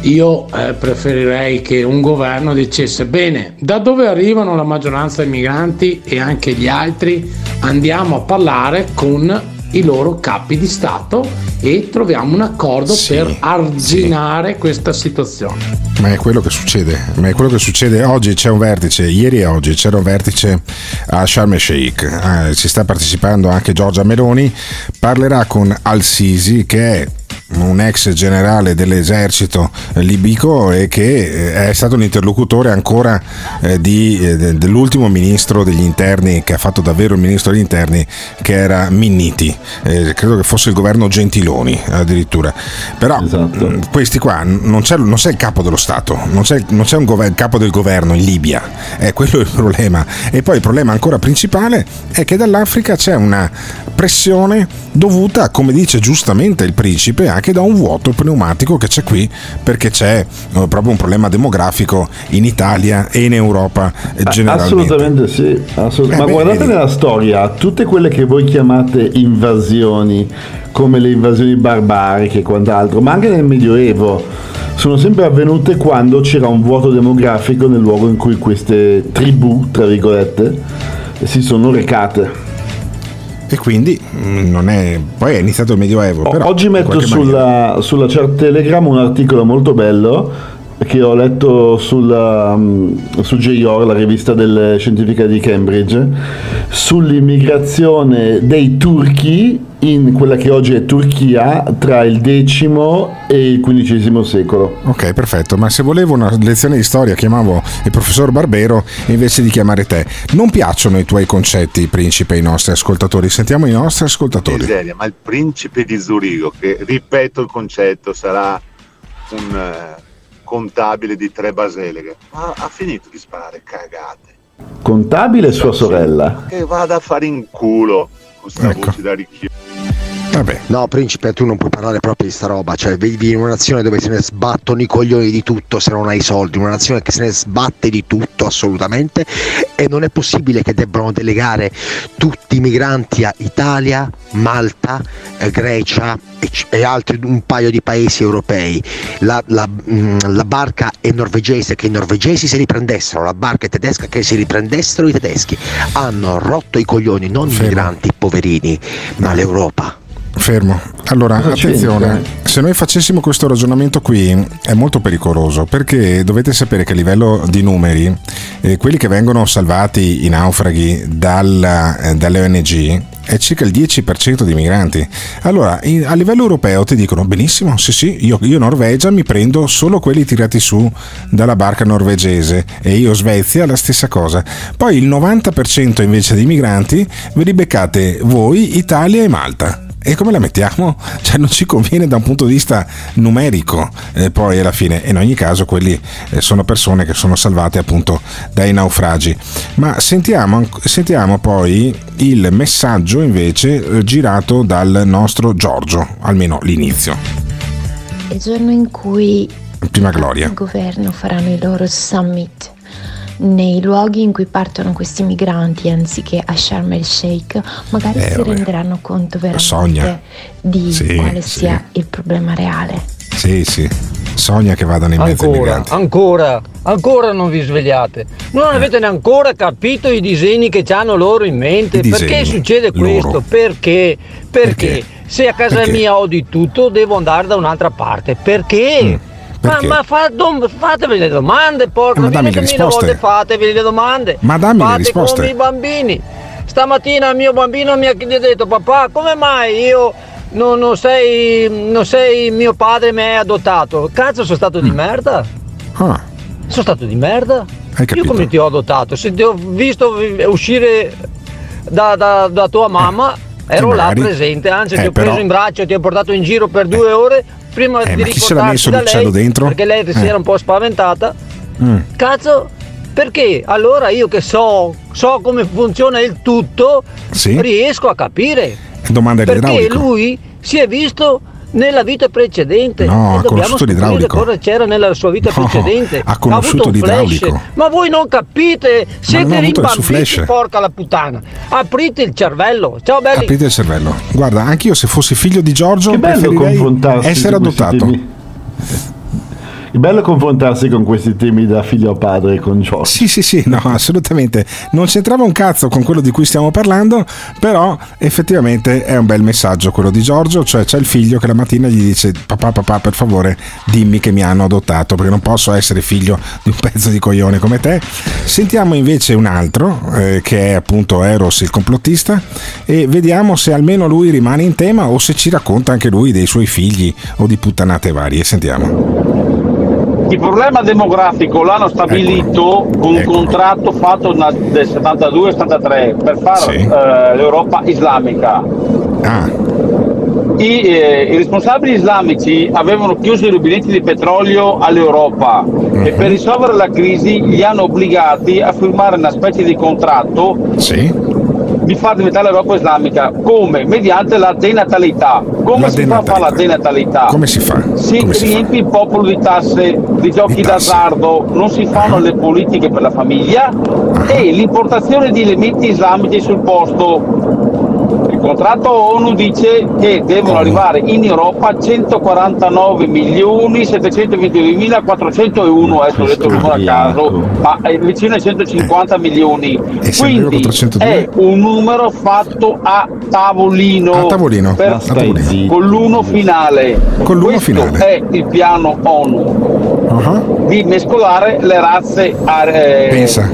io eh, preferirei che un governo dicesse bene, da dove arrivano la maggioranza dei migranti e anche gli altri andiamo a parlare con i loro capi di Stato e troviamo un accordo per arginare questa situazione. Ma è quello che succede, ma è quello che succede. Oggi c'è un vertice, ieri e oggi c'era un vertice a Sharm el Sheikh, Eh, ci sta partecipando anche Giorgia Meloni, parlerà con Al-Sisi che è un ex generale dell'esercito libico e che eh, è stato un interlocutore ancora eh, di, eh, de- dell'ultimo ministro degli interni che ha fatto davvero il ministro degli interni che era Minniti. Eh, credo che fosse il governo Gentiloni addirittura. Però mh, questi qua non c'è, non c'è il capo dello Stato non c'è, non c'è un gover- capo del governo in Libia. È quello il problema. E poi il problema ancora principale è che dall'Africa c'è una pressione dovuta come dice giustamente il principe anche da un vuoto pneumatico che c'è qui perché c'è eh, proprio un problema demografico in Italia e in Europa eh, generalmente Assolutamente sì, assolut- Eh, ma beh, guardate vedi. nella storia, tutte quelle che voi chiamate invasioni, come le invasioni barbariche e quant'altro, ma anche nel Medioevo, sono sempre avvenute quando c'era un vuoto demografico nel luogo in cui queste tribù, tra virgolette, si sono recate. E quindi mm, non è. Poi è iniziato il Medioevo. Però, Oggi metto sulla, sulla Telegram un articolo molto bello che ho letto sulla, um, su JOR, la rivista delle scientifiche di Cambridge, sull'immigrazione dei turchi in quella che oggi è Turchia tra il X e il XV secolo. Ok, perfetto. Ma se volevo una lezione di storia, chiamavo il professor Barbero invece di chiamare te. Non piacciono i tuoi concetti, principe, ai nostri ascoltatori. Sentiamo i nostri ascoltatori. miseria, ma il principe di Zurigo, che ripeto il concetto, sarà un eh, contabile di tre baseleghe, ma ha finito di sparare cagate. Contabile e sua sorella. Che vada a fare in culo con sta Ecco. voce ricchio. No, principe, tu non puoi parlare proprio di sta roba. Cioè, vivi in una nazione dove se ne sbattono i coglioni di tutto se non hai soldi, una nazione che se ne sbatte di tutto assolutamente. E non è possibile che debbano delegare tutti i migranti a Italia, Malta, eh, Grecia e, e altri un paio di paesi europei. La, la, mm, la barca è norvegese, che i norvegesi si riprendessero, la barca è tedesca, che si riprendessero i tedeschi. Hanno rotto i coglioni, non i migranti poverini, ma l'Europa. Fermo. Allora, attenzione, se noi facessimo questo ragionamento qui è molto pericoloso perché dovete sapere che a livello di numeri, eh, quelli che vengono salvati i naufraghi dalla- eh, dalle ONG è circa il 10% di migranti. Allora, in- a livello europeo ti dicono benissimo, sì sì, io, io Norvegia mi prendo solo quelli tirati su dalla barca norvegese e io Svezia la stessa cosa. Poi il 90% invece dei migranti ve li beccate voi, Italia e Malta. E come la mettiamo? Cioè non ci conviene da un punto di vista numerico, eh, poi alla fine, in ogni caso quelli eh, sono persone che sono salvate appunto dai naufragi. Ma sentiamo, sentiamo poi il messaggio invece eh, girato dal nostro Giorgio, almeno l'inizio. Il giorno in cui Prima Gloria. il governo faranno i loro summit nei luoghi in cui partono questi migranti anziché a Sharm el Sheikh, magari Eh, si vabbè. renderanno conto veramente Sogna. di Sì, quale sì. sia il problema reale. Sì, sì. Sogna che vadano in mezzo ai Ancora, migranti. ancora, ancora non vi svegliate. Non Eh. avete neanche capito i disegni che hanno loro in mente. I Perché disegni, succede questo? loro. Perché? Perché? Se a casa Perché? mia ho di tutto, devo andare da un'altra parte. Perché? Mm. Perché? ma fa- non- fatevi le domande, porca Ma dammi le risposte. volte fatevi le domande. Ma dammi le Fate risposte. come i bambini. Stamattina mio bambino mi ha detto, papà, come mai io non, non sei, non sei mio padre, mi hai adottato? Cazzo, sono stato di merda? Ah, Sono stato di merda? Io come ti ho adottato? Se ti ho visto vi- uscire da, da- da tua mamma, ero là presente, anzi Eh, ti ho però- preso in braccio, ti ho portato in giro per due ore prima Eh, di ma chi se l'ha messo l'uccello lei, dentro? perché lei si Eh. era un po' spaventata. mm. Cazzo, perché allora io che so, so come funziona il tutto, Sì. riesco a capire. Domanda Perché lui si è visto nella vita precedente No, e ha conosciuto l'idraulico. cosa c'era nella sua vita No, precedente. ha conosciuto l'idraulico. Ma voi non capite, siete rimbambiti, porca la puttana. Aprite il cervello. Ciao belli. Aprite il cervello. Guarda, anche io se fossi figlio di Giorgio Che bello preferirei essere adottato. temi. Bello confrontarsi con questi temi da figlio a padre con Giorgio. Sì, sì, sì, no, assolutamente. Non c'entrava un cazzo con quello di cui stiamo parlando, però effettivamente è un bel messaggio quello di Giorgio, cioè c'è il figlio che la mattina gli dice papà, papà, per favore dimmi che mi hanno adottato, perché non posso essere figlio di un pezzo di coglione come te. Sentiamo invece un altro, eh, che è appunto Eros il complottista, e vediamo se almeno lui rimane in tema o se ci racconta anche lui dei suoi figli o di puttanate varie. Sentiamo. Il problema demografico l'hanno stabilito con un contratto fatto del 72-73 per fare eh, l'Europa islamica. I, eh, I responsabili islamici avevano chiuso i rubinetti di petrolio all'Europa e per risolvere la crisi li hanno obbligati a firmare una specie di contratto di far diventare l'Europa islamica come? Mediante la denatalità. Come La si fa a fare la denatalità? Come si fa? Si Come riempie il popolo di tasse, di giochi d'azzardo, non si fanno le politiche per la famiglia e l'importazione di elementi islamici sul posto. Contratto ONU dice che devono arrivare in Europa 149 milioni 722 401 adesso ho detto numero a caso ma è vicino ai 150 milioni. Quindi è un numero fatto a tavolino, A tavolino, per- a tavolino. con l'uno finale. Con l'uno Questo finale. è il piano ONU. Di mescolare le razze eh, Pensa,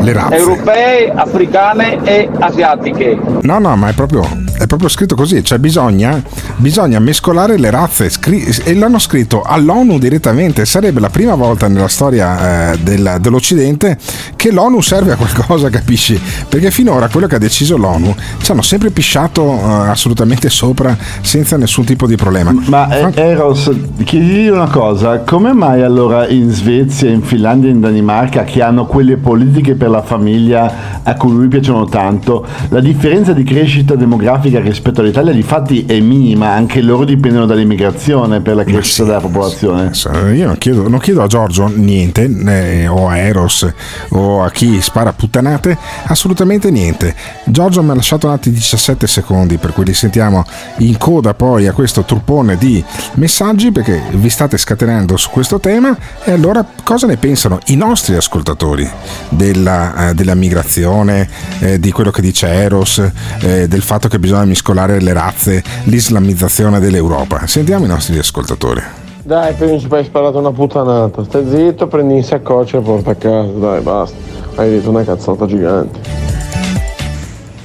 le razze. europee, africane e asiatiche. No, no, ma è proprio, è proprio scritto così, cioè bisogna, bisogna mescolare le razze scri- e l'hanno scritto all'ONU direttamente, sarebbe la prima volta nella storia eh, del- dell'Occidente che l'ONU serve a qualcosa, capisci? Perché finora quello che ha deciso l'ONU ci hanno sempre pisciato eh, assolutamente sopra senza nessun tipo di problema. Ma eh, Eros, chiedi una cosa, come mai allora in Svezia, in Finlandia in Danimarca che hanno quelle politiche per la famiglia a cui lui piacciono tanto, la differenza di crescita demografica rispetto all'Italia di fatti è minima, anche loro dipendono dall'immigrazione per la crescita della popolazione. Io non chiedo, non chiedo a Giorgio niente, eh, o a Eros, o a chi spara puttanate, assolutamente niente. Giorgio mi ha lasciato un attimo 17 secondi, per cui li sentiamo in coda poi a questo truppone di messaggi, perché vi state scatenando su questo tema. E allora cosa ne pensano i nostri ascoltatori della, eh, della migrazione, eh, di quello che dice Eros, eh, del fatto che bisogna mescolare le razze, l'islamizzazione dell'Europa? Sentiamo i nostri ascoltatori. Dai, principe, hai sparato una puttanata. Stai zitto, prendi in saccoccia e porta a casa. Dai, basta. Hai detto una cazzata gigante.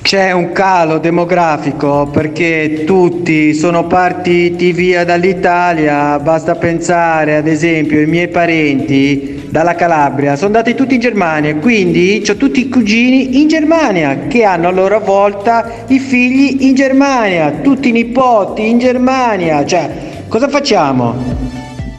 C'è un calo demografico perché tutti sono partiti via dall'Italia, basta pensare ad esempio ai miei parenti dalla Calabria, sono andati tutti in Germania, quindi ho tutti i cugini in Germania che hanno a loro volta i figli in Germania, tutti i nipoti in Germania, cioè cosa facciamo?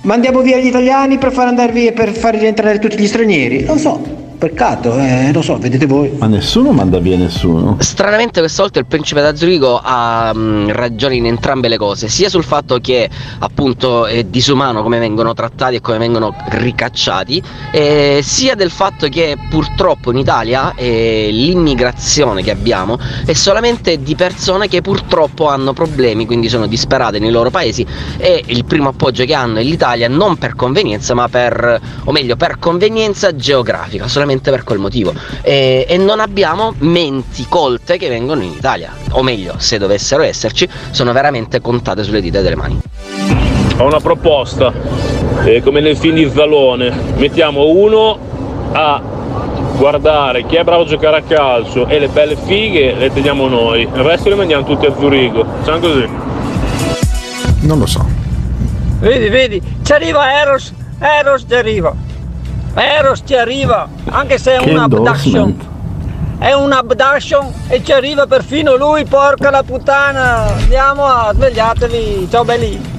Mandiamo via gli italiani per far andare via, per far rientrare tutti gli stranieri? Non so, peccato, eh, lo so, vedete voi. Ma nessuno manda via nessuno. Stranamente questa volta il principe da Zurigo ha mm, ragione in entrambe le cose, sia sul fatto che appunto è disumano come vengono trattati e come vengono ricacciati, eh, sia del fatto che purtroppo in Italia eh, l'immigrazione che abbiamo è solamente di persone che purtroppo hanno problemi, quindi sono disperate nei loro paesi e il primo appoggio che hanno è l'Italia non per convenienza ma per, o meglio per convenienza geografica, solamente per quel motivo. E, e non abbiamo menti colte che vengono in Italia. O meglio se dovessero esserci sono veramente contate sulle dita delle mani. Ho una proposta, eh, come nel film di Zalone, mettiamo uno a guardare chi è bravo a giocare a calcio e le belle fighe le teniamo noi, il resto le mandiamo tutti a Zurigo, facciamo così. Non lo so. Vedi, vedi, ci arriva Eros, Eros ci arriva. Eros ci arriva, anche se è un abduction. È un abduction e ci arriva perfino lui, porca la puttana. Andiamo a svegliatevi, ciao belli.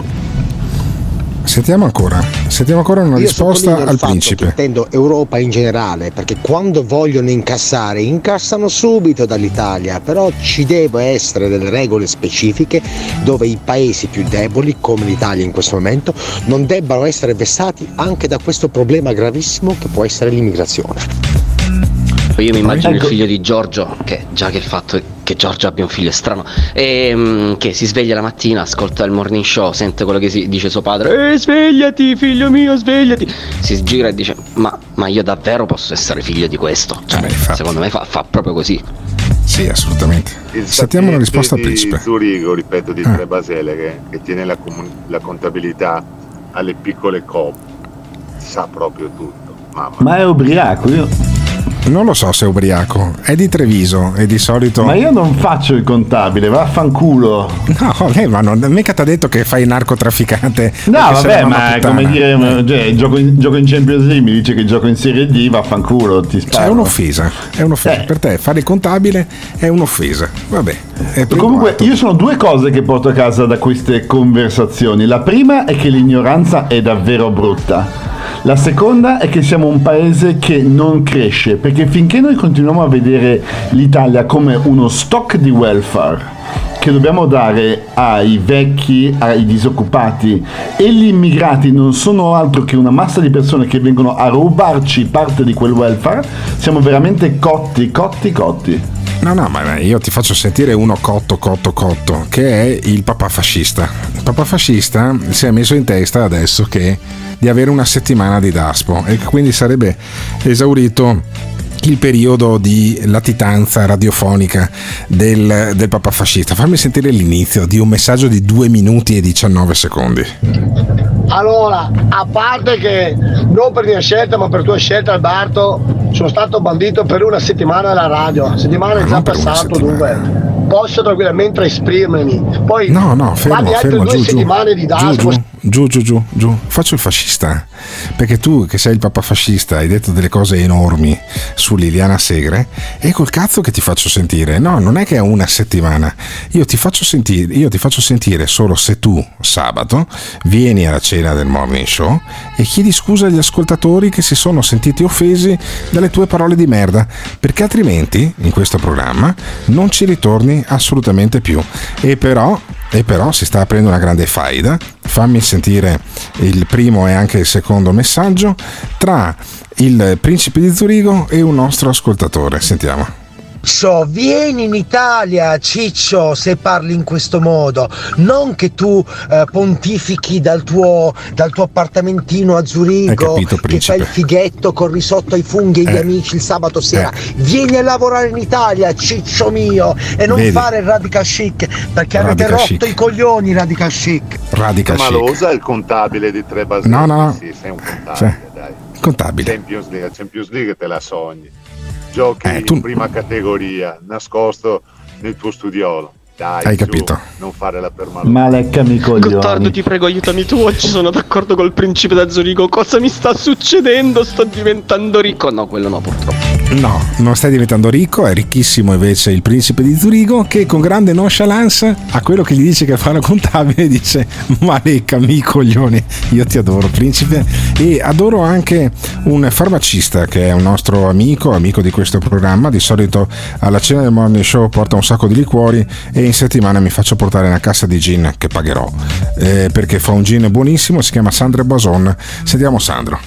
Sentiamo ancora, sentiamo ancora una Io risposta al principe. intendo Europa in generale, perché quando vogliono incassare, incassano subito dall'Italia, però ci deve essere delle regole specifiche dove i paesi più deboli, come l'Italia in questo momento, non debbano essere vessati anche da questo problema gravissimo che può essere l'immigrazione. Io mi immagino Ecco. il figlio di Giorgio, che già che il fatto che Giorgio abbia un figlio è strano, e, che si sveglia la mattina, ascolta il morning show, sente quello che si dice suo padre, eh svegliati figlio mio, svegliati, si gira e dice ma, ma io davvero posso essere figlio di questo? Cioè, secondo me fa, fa proprio così. Sì, assolutamente. Il Sentiamo sapiente risposta al di principe. Zurigo, ripeto, di Ah. Tre Basele, che, che tiene la, comun- la contabilità alle piccole coop, sa proprio tutto. Mamma Ma è ubriaco, io. Non lo so se è ubriaco, è di Treviso e di solito. Ma io non faccio il contabile, vaffanculo. No, lei ma non mica ti ha detto che fai narcotrafficante. No, vabbè, ma puttana. come dire, cioè, gioco, in, gioco in Champions League, mi dice che gioco in Serie D, vaffanculo, ti sparo. Cioè, è un'offesa, è un'offesa. Eh. Per te fare il contabile è un'offesa. Vabbè. È Comunque, atto. io sono due cose che porto a casa da queste conversazioni. La prima è che l'ignoranza è davvero brutta. La seconda è che siamo un paese che non cresce, perché finché noi continuiamo a vedere l'Italia come uno stock di welfare che dobbiamo dare ai vecchi, ai disoccupati e gli immigrati non sono altro che una massa di persone che vengono a rubarci parte di quel welfare, siamo veramente cotti, cotti, cotti. No, no, ma io ti faccio sentire uno cotto, cotto, cotto, che è il papà fascista. Il papà fascista si è messo in testa adesso che di avere una settimana di DASPO e quindi sarebbe esaurito il periodo di latitanza radiofonica del, del papà fascista. Fammi sentire l'inizio di un messaggio di 2 minuti e 19 secondi. Allora, a parte che non per mia scelta ma per tua scelta Alberto, sono stato bandito per una settimana alla radio, la settimana è già passato dunque posso tranquillamente esprimermi. Poi No, no, fermo, fermo, due giù, giù, settimane di giù, DASPO. Giù, giù, giù, giù. Faccio il fascista, perché tu che sei il papà fascista hai detto delle cose enormi su Liliana Segre e col cazzo che ti faccio sentire. No, non è che è una settimana. Io ti faccio sentire, io ti faccio sentire solo se tu sabato vieni alla cena del morning show e chiedi scusa agli ascoltatori che si sono sentiti offesi dalle tue parole di merda, perché altrimenti in questo programma non ci ritorni assolutamente più. E però e però si sta aprendo una grande faida. Fammi sentire il primo e anche il secondo messaggio tra il principe di Zurigo e un nostro ascoltatore. Sentiamo. Ciccio, vieni in Italia, Ciccio, se parli in questo modo. Non che tu eh, pontifichi dal tuo, dal tuo appartamentino a Zurigo, capito, che fai il fighetto col risotto ai funghi e Eh. amici il sabato sera. Vieni a lavorare in Italia, Ciccio mio, e non Vedi? fare il radical chic, perché avete Radical rotto chic. i coglioni radical chic. Radical Ma chic. lo usa il contabile di tre basi? No, no, no. Sì, sei un contabile, Cioè, dai. Contabile. Champions League, Champions League te la sogni. Giochi Eh, tu- in prima categoria, nascosto nel tuo studiolo. Dai, Hai su, capito. Non fare la permalosa. Ma leccami i Gottardo, coglioni. ti prego, aiutami tu. Oggi sono d'accordo col principe da Zurigo. Cosa mi sta succedendo? Sto diventando ricco. No, quello no, purtroppo. No, non stai diventando ricco, è ricchissimo invece il principe di Zurigo che con grande nonchalance a quello che gli dice che fa la contabile dice ma leccami coglioni, io ti adoro principe e adoro anche un farmacista che è un nostro amico, amico di questo programma, di solito alla cena del morning show porta un sacco di liquori e in settimana mi faccio portare una cassa di gin che pagherò eh, perché fa un gin buonissimo, si chiama Sandro Bason, sentiamo Sandro.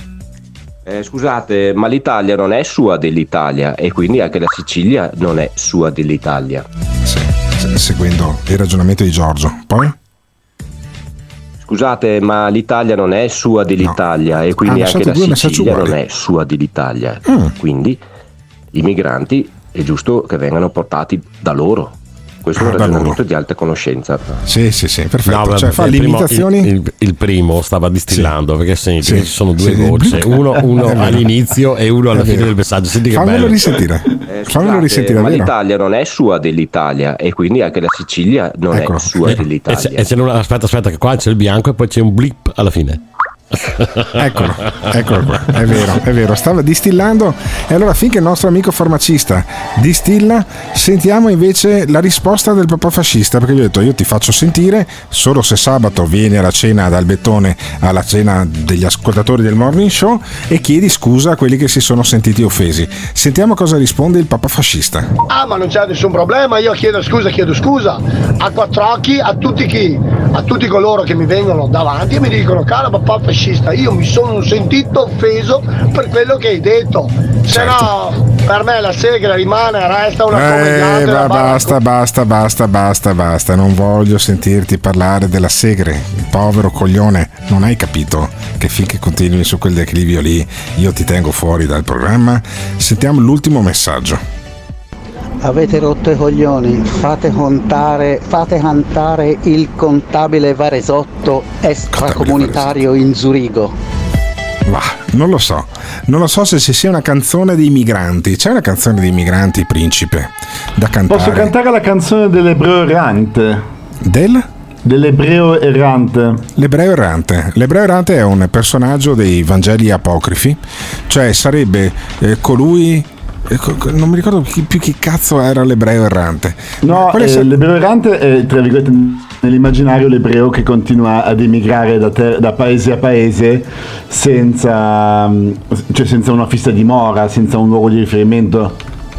Eh, scusate, ma l'Italia non è sua dell'Italia e quindi anche la Sicilia non è sua dell'Italia. Se- seguendo il ragionamento di Giorgio. Poi? Scusate, ma l'Italia non è sua dell'Italia e quindi Ha anche la Sicilia non è sua dell'Italia. Mm. Quindi i migranti è giusto che vengano portati da loro. Questo è un Ah, ragionamento di alta conoscenza. Sì, sì, sì, perfetto. No, cioè, fa il le primo- imitazioni. Il, il- il primo stava distillando perché senti, Sì. ci sono due Sì. gocce, uno, uno all'inizio e uno alla fine del messaggio. Senti che Fammelo bello. risentire. Eh, Fammelo scusate, risentire, ma vero? l'Italia non è sua dell'Italia e quindi anche la Sicilia non è sua E c'è- dell'Italia. e c'è una- aspetta, aspetta, che qua c'è il bianco e poi c'è un blip alla fine. Eccolo, eccolo qua, è vero, è vero, stava distillando e allora finché il nostro amico farmacista distilla, sentiamo invece la risposta del papà fascista, perché gli ho detto io ti faccio sentire solo se sabato vieni alla cena dal bettone alla cena degli ascoltatori del morning show e chiedi scusa a quelli che si sono sentiti offesi. Sentiamo cosa risponde il papà fascista. Ah, ma non c'è nessun problema, io chiedo scusa, chiedo scusa a quattro occhi, a tutti chi, a tutti coloro che mi vengono davanti e mi dicono, caro papà fascista, io mi sono sentito offeso per quello che hai detto. Se no, per me la segra rimane, resta una. Eh, barra- basta, basta, basta, basta, basta. Non voglio sentirti parlare della segre. Povero coglione, non hai capito che finché continui su quel declivio lì, io ti tengo fuori dal programma. Sentiamo l'ultimo messaggio. Avete rotto i coglioni, fate contare, fate cantare il contabile Varesotto extracomunitario in Zurigo. Va, non lo so. Non lo so se ci sia una canzone dei migranti. C'è una canzone dei migranti, principe, da cantare. Posso cantare la canzone dell'ebreo errante? Del? Dell'ebreo errante. L'ebreo errante. L'ebreo errante è un personaggio dei Vangeli apocrifi, cioè sarebbe eh, colui. Eh, non mi ricordo più chi cazzo era l'ebreo errante. No, eh, sa- l'ebreo errante è, tra virgolette, nell'immaginario l'ebreo che continua ad emigrare da, ter- da paese a paese senza, mm, cioè senza una fissa dimora, senza un luogo di riferimento.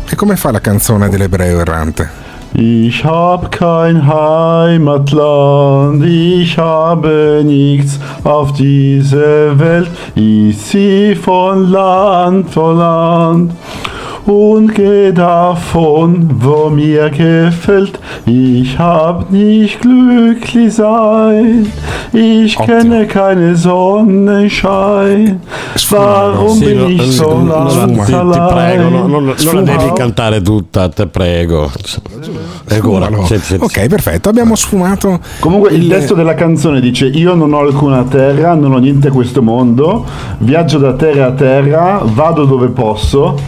E come fa la canzone dell'ebreo errante? Ich hab kein Heimatland, ich habe nichts auf dieser Welt, ich zieh von Land zu Land und geh davon, wo mir gefällt. Ich hab nicht glücklich sein, ich kenne keine Sonnenschein. Warum Sì, bin no, ich so no, no, lang ti, ti prego, no, no, non la allein? devi cantare tutta, te prego. Ancora, senti, senti. Ok, perfetto, abbiamo sfumato. Comunque il testo della canzone dice io non ho alcuna terra, non ho niente a questo mondo, viaggio da terra a terra, vado dove posso,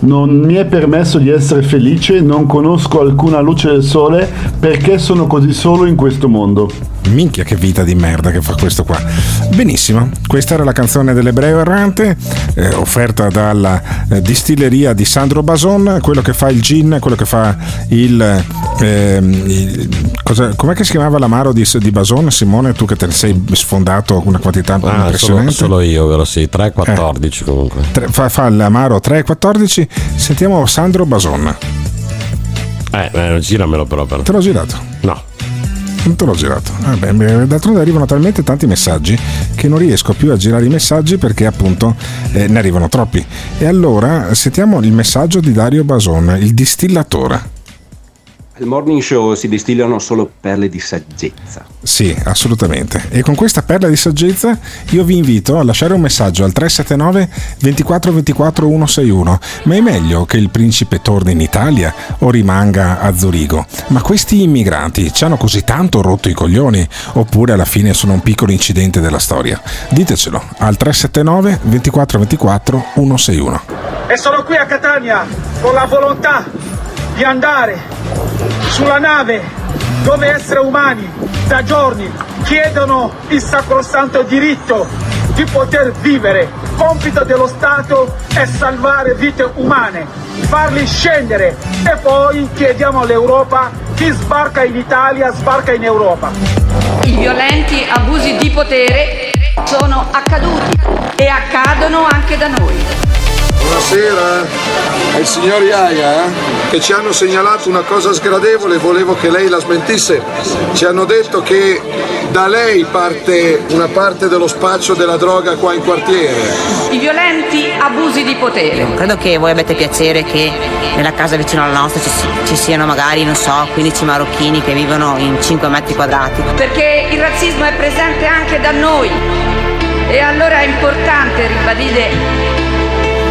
non mi è permesso di essere felice, non conosco alcuna luce del sole perché sono così solo in questo mondo. Minchia che vita di merda che fa questo qua. Benissimo, questa era la canzone dell'ebreo errante, eh, offerta dalla eh, distilleria di Sandro Bason, quello che fa il gin, quello che fa il... ehm, il- cosa- com'è che si chiamava l'amaro di, di Bason? Simone, tu che te ne sei sfondato una quantità Ah, solo, impressionante. solo io, vero? Sì, 3-14 comunque. Tre- fa, fa l'amaro 3,14. Sentiamo Sandro Bason. Eh, eh, giramelo però. però. Te l'ho girato? No. Te l'ho girato. Vabbè, beh, d'altronde arrivano talmente tanti messaggi che non riesco più a girare i messaggi perché appunto eh, ne arrivano troppi. E allora sentiamo il messaggio di Dario Bason, il distillatore. Al morning show si distillano solo perle di saggezza. Sì, assolutamente. E con questa perla di saggezza io vi invito a lasciare un messaggio al 379 24 24 161. Ma è meglio che il principe torni in Italia o rimanga a Zurigo? Ma questi immigranti ci hanno così tanto rotto i coglioni? Oppure alla fine sono un piccolo incidente della storia? Ditecelo al 379 24 24 161. E sono qui a Catania con la volontà di andare sulla nave dove esseri umani da giorni chiedono il sacrosanto diritto di poter vivere. Compito dello Stato è salvare vite umane, farli scendere e poi chiediamo all'Europa chi sbarca in Italia sbarca in Europa. I violenti abusi di potere sono accaduti e accadono anche da noi. Buonasera, è il signor Iaia eh? che ci hanno segnalato una cosa sgradevole e volevo che lei la smentisse. Ci hanno detto che da lei parte una parte dello spaccio della droga qua in quartiere. I violenti abusi di potere. Credo che voi abbiate piacere che nella casa vicino alla nostra ci, ci siano magari, non so, 15 marocchini che vivono in 5 metri quadrati. Perché il razzismo è presente anche da noi. E allora è importante ribadire,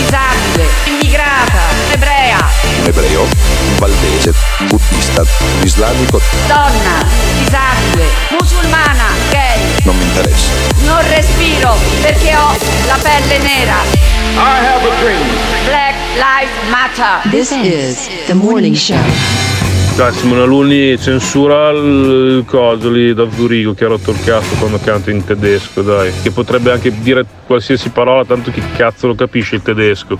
disabile, immigrata, ebrea, ebreo, valdese, buddista, islamico, donna, disabile, musulmana, gay. non mi interessa. Non respiro perché ho la pelle nera. I have a dream. Black Lives Matter. This is the morning show. Dai, Simone Alunni censura il coso lì da Zurigo che ha rotto il cazzo quando canta in tedesco, dai. Che potrebbe anche dire qualsiasi parola, tanto chi cazzo lo capisce il tedesco.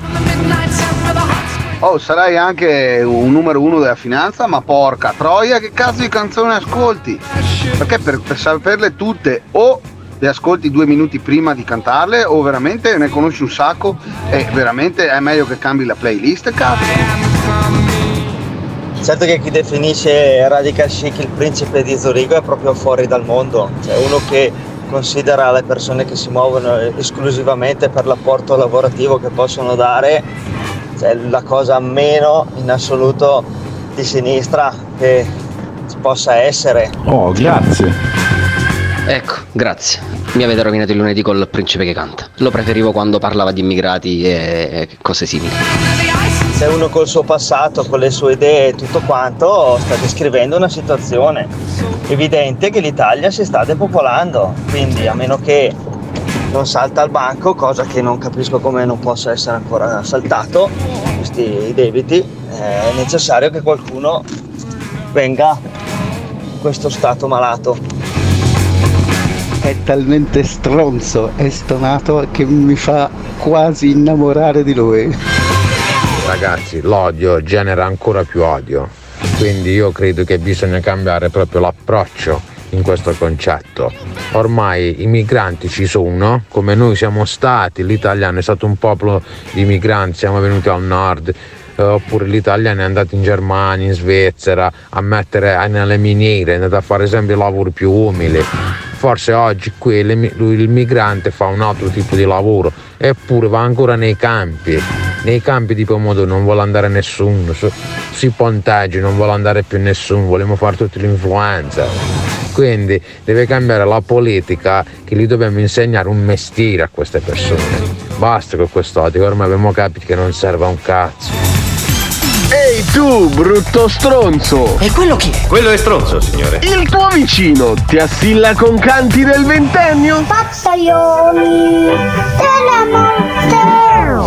Oh, sarai anche un numero uno della finanza, ma porca troia, che cazzo di canzone ascolti? Perché per, per saperle tutte o le ascolti due minuti prima di cantarle o veramente ne conosci un sacco e veramente è meglio che cambi la playlist, cazzo. Certo che chi definisce Radical Chic il principe di Zurigo è proprio fuori dal mondo, cioè uno che considera le persone che si muovono esclusivamente per l'apporto lavorativo che possono dare, cioè la cosa meno in assoluto di sinistra che possa essere. Oh, grazie. Ecco, grazie. Mi avete rovinato il lunedì col principe che canta. Lo preferivo quando parlava di immigrati e cose simili. Se uno col suo passato, con le sue idee e tutto quanto, sta descrivendo una situazione evidente che l'Italia si sta depopolando, quindi a meno che non salta al banco, cosa che non capisco come non possa essere ancora saltato, questi debiti, è necessario che qualcuno venga in questo stato malato. È talmente stronzo e stonato che mi fa quasi innamorare di lui. Ragazzi, l'odio genera ancora più odio. Quindi io credo che bisogna cambiare proprio l'approccio in questo concetto. Ormai i migranti ci sono, come noi siamo stati, l'italiano è stato un popolo di migranti, siamo venuti al nord, eh, oppure l'italiano è andato in Germania, in Svizzera a mettere nelle miniere, è andato a fare sempre lavori più umili. Forse oggi qui il migrante fa un altro tipo di lavoro, eppure va ancora nei campi. Nei campi di pomodoro non vuole andare nessuno, su- sui ponteggi non vuole andare più nessuno, vogliamo fare tutti l'influenza. Quindi deve cambiare la politica che gli dobbiamo insegnare un mestiere a queste persone. Basta con quest'ottica, ormai abbiamo capito che non serve a un cazzo. Ehi tu, brutto stronzo! E quello chi è? Quello è stronzo, signore. Il tuo vicino ti assilla con canti del ventennio? Pazzaioli della morte.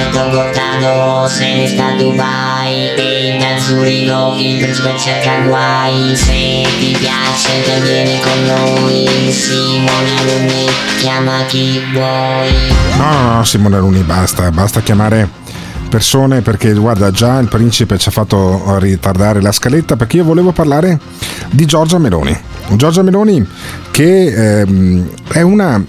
Alberto Gottardo se ne sta a Dubai da Zurigo il principe cerca guai. Se ti piace te vieni con noi. Simone Alunni chiama chi vuoi. No, no, no, Simone Luni, basta, basta chiamare persone perché guarda già il principe ci ha fatto ritardare la scaletta perché io volevo parlare di Giorgia Meloni. Giorgia Meloni che ehm, è una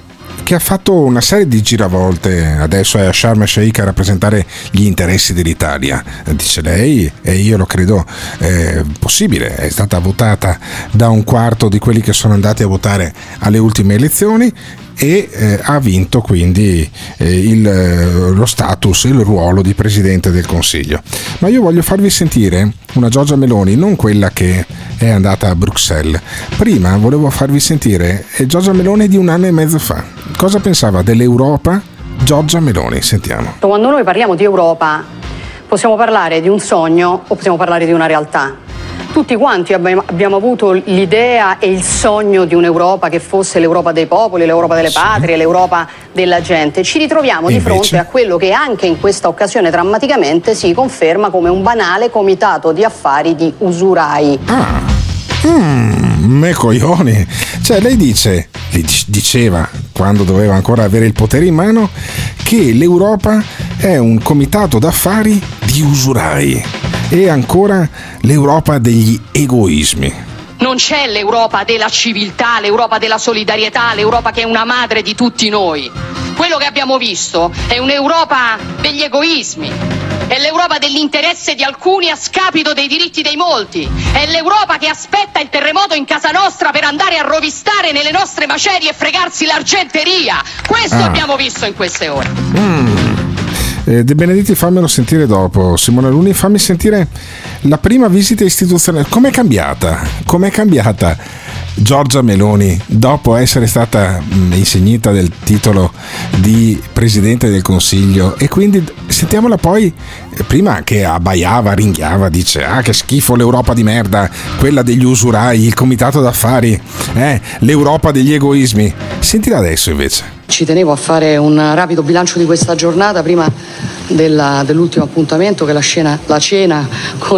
che ha fatto una serie di giravolte, adesso è a Sharm el Sheikh a rappresentare gli interessi dell'Italia, dice lei, e io lo credo eh, possibile, è stata votata da un quarto di quelli che sono andati a votare alle ultime elezioni e eh, ha vinto quindi eh, il, eh, lo status, il ruolo di Presidente del Consiglio. Ma io voglio farvi sentire una Giorgia Meloni, non quella che è andata a Bruxelles. Prima volevo farvi sentire eh, Giorgia Meloni di un anno e mezzo fa. Cosa pensava dell'Europa? Giorgia Meloni, sentiamo. Quando noi parliamo di Europa possiamo parlare di un sogno o possiamo parlare di una realtà. Tutti quanti abbiamo, avuto l'idea e il sogno di un'Europa che fosse l'Europa dei popoli, l'Europa delle patrie, l'Europa della gente. Ci ritroviamo di Invece? fronte a quello che anche in questa occasione drammaticamente si conferma come un banale comitato di affari di usurai. Mm, me coglioni. Cioè, lei dice, diceva quando doveva ancora avere il potere in mano, che l'Europa è un comitato d'affari di usurai. E ancora l'Europa degli egoismi. Non c'è l'Europa della civiltà, l'Europa della solidarietà, l'Europa che è una madre di tutti noi. Quello che abbiamo visto è un'Europa degli egoismi. È l'Europa dell'interesse di alcuni a scapito dei diritti dei molti. È l'Europa che aspetta il terremoto in casa nostra per andare a rovistare nelle nostre macerie e fregarsi l'argenteria. Questo Ah. abbiamo visto in queste ore. Eh, De Benedetti fammelo sentire dopo. Simone Luni, fammi sentire la prima visita istituzionale. Com'è cambiata? Com'è cambiata Giorgia Meloni dopo essere stata mh, insignita del titolo di Presidente del Consiglio? E quindi sentiamola poi, eh, prima che abbaiava, ringhiava, dice ah che schifo l'Europa di merda, quella degli usurai, il comitato d'affari, eh, l'Europa degli egoismi. Sentila adesso invece. Ci tenevo a fare un rapido bilancio di questa giornata prima della- dell'ultimo appuntamento che è la, scena- la cena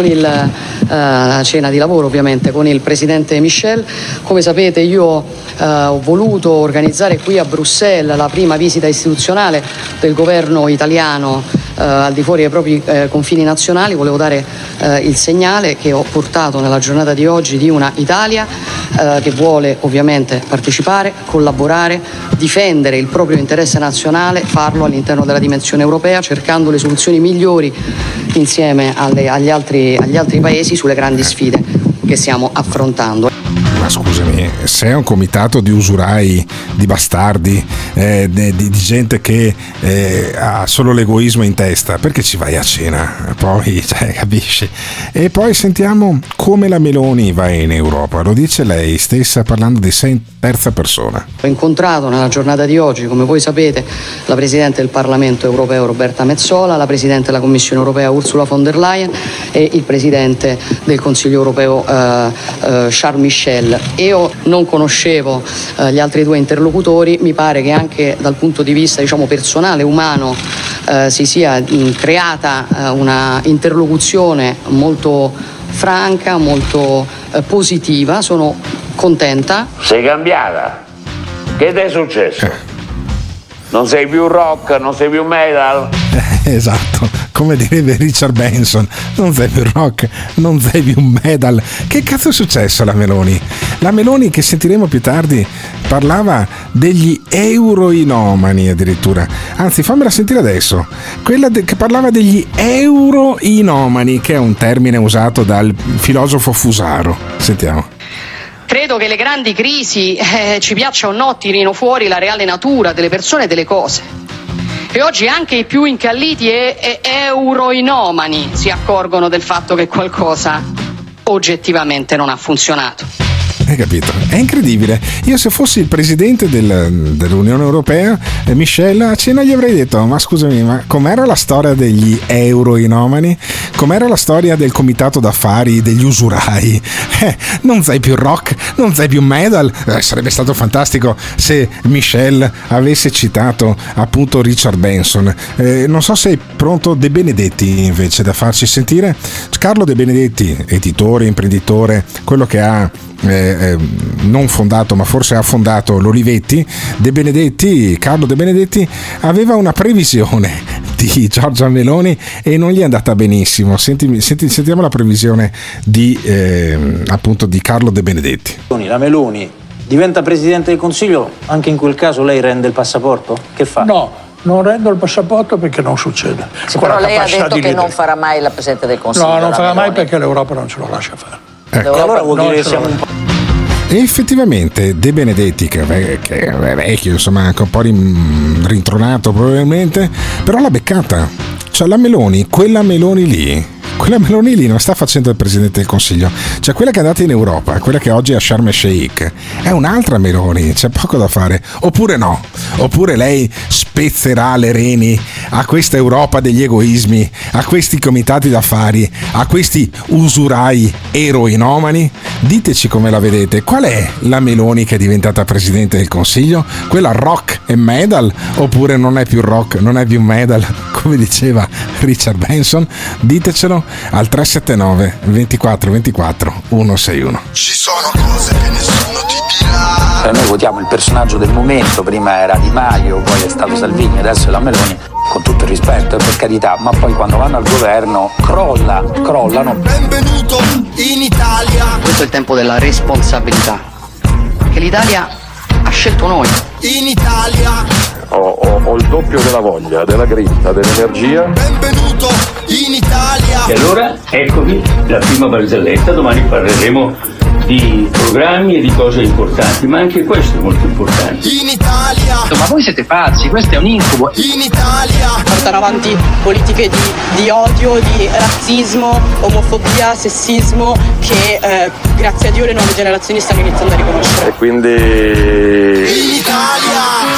il, eh, la cena di lavoro ovviamente con il presidente Michel. Come sapete io eh, ho voluto organizzare qui a Bruxelles la prima visita istituzionale del governo italiano al di fuori dei propri eh, confini nazionali, volevo dare eh, il segnale che ho portato nella giornata di oggi di una Italia eh, che vuole ovviamente partecipare, collaborare, difendere il proprio interesse nazionale, farlo all'interno della dimensione europea, cercando le soluzioni migliori insieme alle- agli, altri, agli altri paesi sulle grandi sfide che stiamo affrontando. Ma scusami, se è un comitato di usurai, di bastardi, eh, di, di gente che eh, ha solo l'egoismo in testa, perché ci vai a cena? Poi, cioè, capisci? E poi sentiamo come la Meloni va in Europa. Lo dice lei stessa parlando di sé in terza persona. Ho incontrato nella giornata di oggi, come voi sapete, la Presidente del Parlamento europeo Roberta Mezzola, la Presidente della Commissione europea Ursula von der Leyen e il Presidente del Consiglio europeo eh, Charles Michel. Io non conoscevo eh, gli altri due interlocutori, mi pare che anche dal punto di vista diciamo, personale, umano, eh, si sia mh, creata eh, una interlocuzione molto franca, molto eh, positiva. Sono contenta. Sei cambiata? Che ti è successo? Non sei più rock, non sei più metal? esatto, come direbbe Richard Benson, non sei più rock, non sei più metal. Che cazzo è successo alla Meloni? La Meloni che sentiremo più tardi parlava degli euroinomani addirittura. Anzi, fammela sentire adesso. Quella de- che parlava degli euroinomani, che è un termine usato dal filosofo Fusaro. Sentiamo. Credo che le grandi crisi, eh, ci piaccia o no, tirino fuori la reale natura delle persone e delle cose. E oggi anche i più incalliti e, e euroinomani si accorgono del fatto che qualcosa oggettivamente non ha funzionato. Hai capito? È incredibile. Io se fossi il presidente del- dell'Unione Europea, eh, Michel, a cena gli avrei detto, ma scusami, ma com'era la storia degli euroinomani? Com'era la storia del comitato d'affari degli usurai? Eh, non sei più rock, non sei più metal? Eh, sarebbe stato fantastico se Michel avesse citato appunto Richard Benson. Eh, non so se è pronto De Benedetti invece da farci sentire. Carlo De Benedetti, editore, imprenditore, quello che ha eh, eh, non fondato ma forse ha fondato l'Olivetti, De Benedetti, Carlo De Benedetti aveva una previsione di Giorgia Meloni e non gli è andata benissimo. Senti- senti- sentiamo la previsione di, eh, appunto di Carlo De Benedetti. La Meloni diventa Presidente del Consiglio, anche in quel caso lei rende il passaporto? Che fa? No, non rendo il passaporto perché non succede. Sì, però lei ha detto che leader. non farà mai la Presidente del Consiglio. No, non farà mai perché l'Europa non ce lo lascia fare. Ecco. Allora vuol dire che siamo un po'. E effettivamente De Benedetti, che è, vecchio, insomma, anche un po' rin- rintronato probabilmente, però l'ha beccata. Cioè la Meloni, quella Meloni lì, quella Meloni lì non sta facendo il Presidente del Consiglio. Cioè quella che è andata in Europa, quella che oggi è a Sharm el Sheikh, è un'altra Meloni, c'è poco da fare. Oppure no, oppure lei spezzerà le reni a questa Europa degli egoismi, a questi comitati d'affari, a questi usurai eroinomani? Diteci come la vedete, qual è la Meloni che è diventata Presidente del Consiglio? Quella rock e metal? Oppure non è più rock, non è più metal, come diceva Richard Benson? Ditecelo al 379 24 24 161. Ci sono cose che nessuno ti dirà. Eh, Noi votiamo il personaggio del momento, prima era Di Maio, poi è stato Salvini, adesso è la Meloni, con tutto il rispetto, eh, per carità, ma poi quando vanno al governo crolla, crollano. Benvenuto in Italia. Questo è il tempo della responsabilità, che l'Italia ha scelto noi. In Italia. Ho, ho- ho il doppio della voglia, della grinta, dell'energia. Benvenuto in Italia. E allora eccovi la prima barzelletta, domani parleremo di programmi e di cose importanti, ma anche questo è molto importante. In Italia. Ma voi siete pazzi, questo è un incubo. In Italia. portare avanti politiche di, di odio, di razzismo, omofobia, sessismo che eh, grazie a Dio le nuove generazioni stanno iniziando a riconoscere. E quindi...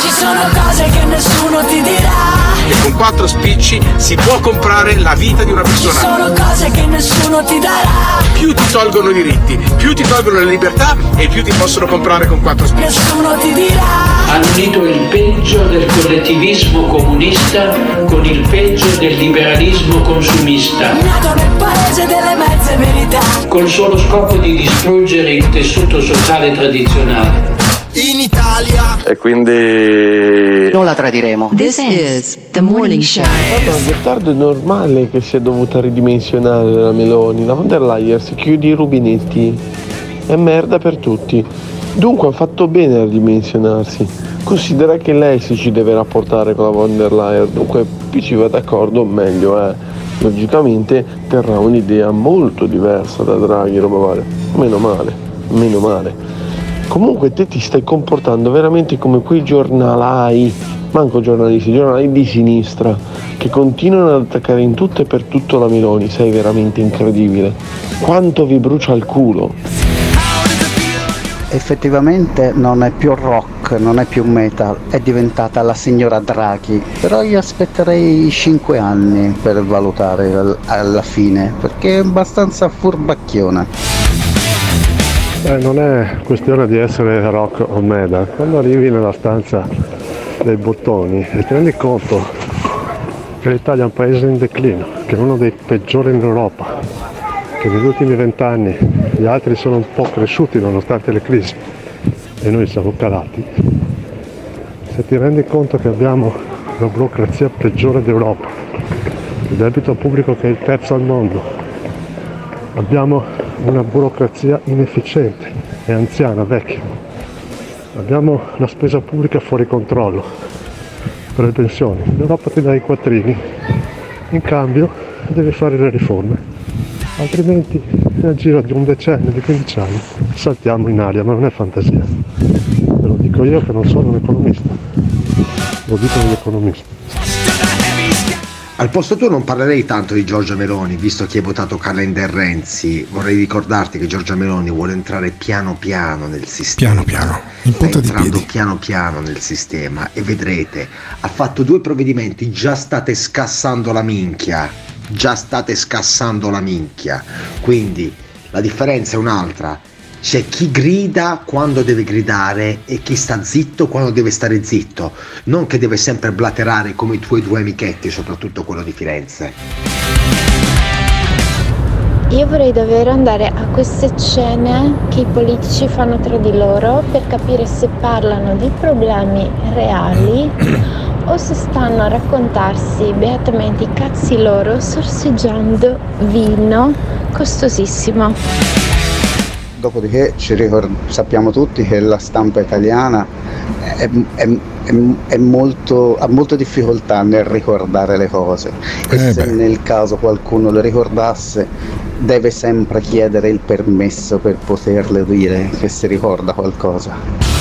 Ci sono cose che nessuno ti dirà. E con quattro spicci si può comprare la vita di una Ci persona. sono cose che nessuno ti darà. Più ti tolgono i diritti, più ti tolgono le libertà e più ti possono comprare con quattro spicci. Nessuno ti dirà. Hanno unito il peggio del collettivismo comunista con il peggio del liberalismo consumista, Nato nel paese delle mezze verità. col solo scopo di distruggere il tessuto sociale tradizionale. In Italia. E quindi... Non la tradiremo. This is the morning show. Allora, Gottardo è normale che sia dovuta ridimensionare la Meloni. La von der Leyen si chiude i rubinetti. È merda per tutti. Dunque ha fatto bene a ridimensionarsi. Considera che lei si ci deve rapportare con la von der Leyen. Dunque più ci va d'accordo meglio è. Logicamente terrà un'idea molto diversa da Draghi, roba varia. Meno male, meno male. Comunque te ti stai comportando veramente come quei giornalai, manco giornalisti, giornalai di sinistra, che continuano ad attaccare in tutto e per tutto la Meloni, sei veramente incredibile. Quanto vi brucia il culo. Effettivamente non è più rock, non è più metal, è diventata la signora Draghi, però io aspetterei 5 anni per valutare al- alla fine, perché è abbastanza furbacchiona. Eh, non è questione di essere rock o metal, quando arrivi nella stanza dei bottoni e ti rendi conto che l'Italia è un paese in declino, che è uno dei peggiori in Europa, che negli ultimi vent'anni gli altri sono un po' cresciuti nonostante le crisi e noi siamo calati, se ti rendi conto che abbiamo la burocrazia peggiore d'Europa, il debito pubblico che è il terzo al mondo, abbiamo una burocrazia inefficiente e anziana, vecchia. Abbiamo la spesa pubblica fuori controllo per le pensioni. L'Europa ti dà i quattrini, in cambio devi fare le riforme, altrimenti nel giro di un decennio, di 15 anni, saltiamo in aria, ma non è fantasia. Ve lo dico io che non sono un economista, lo dicono gli economisti. Al posto tuo non parlerei tanto di Giorgia Meloni, visto che hai votato Calender Renzi. Vorrei ricordarti che Giorgia Meloni vuole entrare piano piano nel sistema. Piano piano, in punta di entrando piedi. piano piano nel sistema e vedrete, ha fatto due provvedimenti, già state scassando la minchia. Già state scassando la minchia. Quindi la differenza è un'altra. C'è chi grida quando deve gridare e chi sta zitto quando deve stare zitto, non che deve sempre blaterare come i tuoi due amichetti, soprattutto quello di Firenze. Io vorrei davvero andare a queste scene che i politici fanno tra di loro per capire se parlano di problemi reali o se stanno a raccontarsi beatamente i cazzi loro sorseggiando vino costosissimo. Dopodiché ci ricor- sappiamo tutti che la stampa italiana è, è- è- è molto- ha molta difficoltà nel ricordare le cose e Eh se beh. nel caso qualcuno le ricordasse deve sempre chiedere il permesso per poterle dire che si ricorda qualcosa.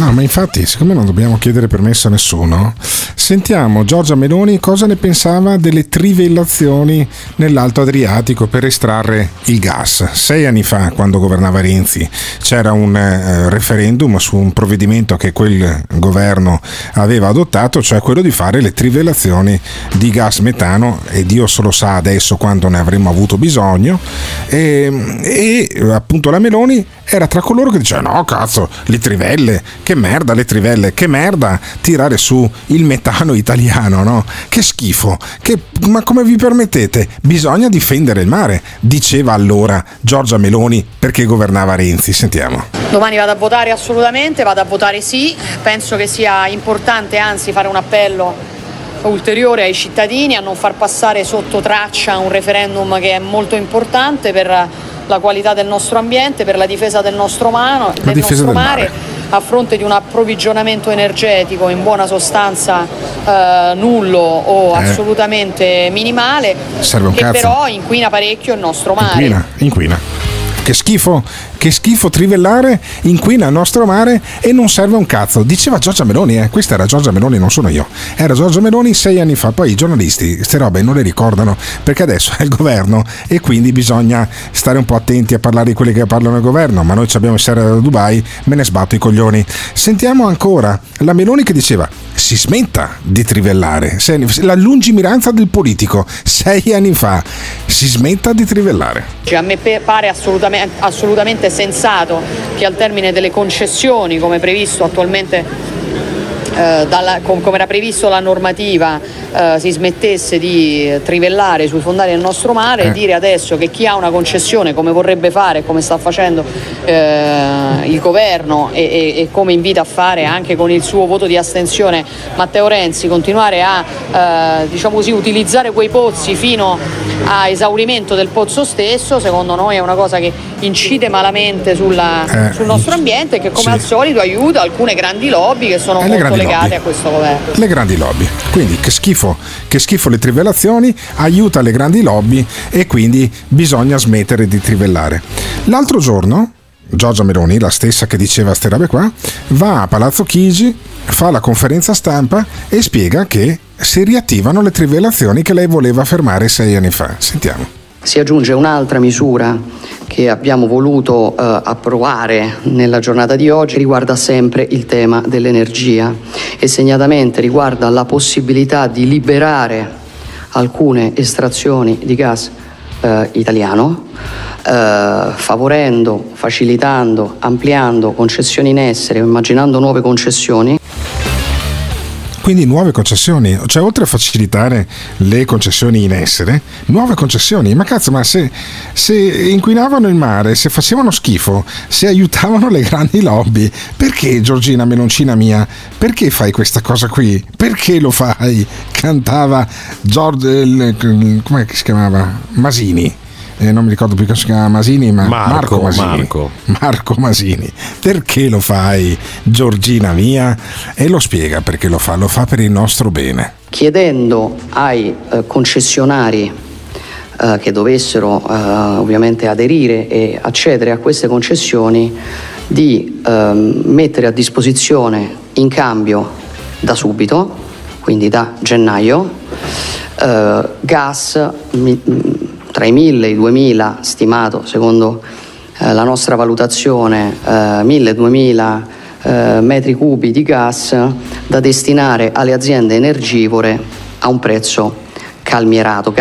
No, ma infatti, siccome non dobbiamo chiedere permesso a nessuno, sentiamo Giorgia Meloni cosa ne pensava delle trivellazioni nell'Alto Adriatico per estrarre il gas. Sei anni fa, quando governava Renzi, c'era un eh, referendum su un provvedimento che quel governo aveva adottato, cioè quello di fare le trivellazioni di gas metano e Dio solo sa adesso quando ne avremmo avuto bisogno. E, e appunto la Meloni era tra coloro che dicevano no cazzo le trivelle che merda le trivelle che merda tirare su il metano italiano no? Che schifo che, ma come vi permettete? Bisogna difendere il mare diceva allora Giorgia Meloni perché governava Renzi. Sentiamo. Domani vado a votare assolutamente, vado a votare sì, penso che sia importante anzi fare un appello ulteriore ai cittadini a non far passare sotto traccia un referendum che è molto importante per la qualità del nostro ambiente, per la difesa del nostro, mano, del difesa nostro del mare, mare. a fronte di un approvvigionamento energetico in buona sostanza eh, nullo o Eh. assolutamente minimale, che cazzo. però inquina parecchio il nostro mare. inquina inquina che schifo, che schifo trivellare, inquina il nostro mare e non serve un cazzo. Diceva Giorgia Meloni, eh. questa era Giorgia Meloni, non sono io. Era Giorgia Meloni sei anni fa. Poi i giornalisti queste robe non le ricordano perché adesso è il governo e quindi bisogna stare un po' attenti a parlare di quelli che parlano al governo. Ma noi ci abbiamo il da Dubai, me ne sbatto i coglioni. Sentiamo ancora la Meloni che diceva si smetta di trivellare. La lungimiranza del politico sei anni fa si smetta di trivellare. Cioè, a me pare assolutamente, assolutamente sensato che al termine delle concessioni, come previsto attualmente eh, dalla, com- come era previsto la normativa eh, si smettesse di trivellare sui fondali del nostro mare Eh. e dire adesso che chi ha una concessione come vorrebbe fare, come sta facendo eh, il governo e, e- e come invita a fare anche con il suo voto di astensione Matteo Renzi, continuare a eh, diciamo così, utilizzare quei pozzi fino a esaurimento del pozzo stesso, secondo noi è una cosa che incide malamente sulla- Eh, sul nostro ambiente e che come sì. al solito aiuta alcune grandi lobby che sono E le molto legate lobby. a questo governo. Le grandi lobby. Quindi che schifo, che schifo le trivellazioni, aiuta le grandi lobby e quindi bisogna smettere di trivellare. L'altro giorno, Giorgia Meloni, la stessa che diceva ste robe qua, va a Palazzo Chigi, fa la conferenza stampa e spiega che si riattivano le trivellazioni che lei voleva fermare sei anni fa. Sentiamo. Si aggiunge un'altra misura che abbiamo voluto eh, approvare nella giornata di oggi, riguarda sempre il tema dell'energia e segnatamente riguarda la possibilità di liberare alcune estrazioni di gas eh, italiano, eh, favorendo, facilitando, ampliando concessioni in essere immaginando nuove concessioni. Quindi nuove concessioni, cioè oltre a facilitare le concessioni in essere, nuove concessioni. Ma cazzo, ma se, se inquinavano il mare, se facevano schifo, se aiutavano le grandi lobby, perché Giorgina Meloncina mia, perché fai questa cosa qui? Perché lo fai? Cantava Giorgio, come si chiamava? Masini. Eh, non mi ricordo più che si chiama Masini, ma Marco, Marco Masini. Marco. Marco Masini. Perché lo fai, Giorgina mia? E lo spiega perché lo fa, lo fa per il nostro bene. chiedendo ai eh, concessionari eh, che dovessero eh, ovviamente aderire e accedere a queste concessioni di ehm, mettere a disposizione in cambio da subito, quindi da gennaio, eh, gas mi- tra i 1000 e i 2000 stimato secondo eh, la nostra valutazione eh, 1000-2000 eh, metri cubi di gas da destinare alle aziende energivore a un prezzo calmierato.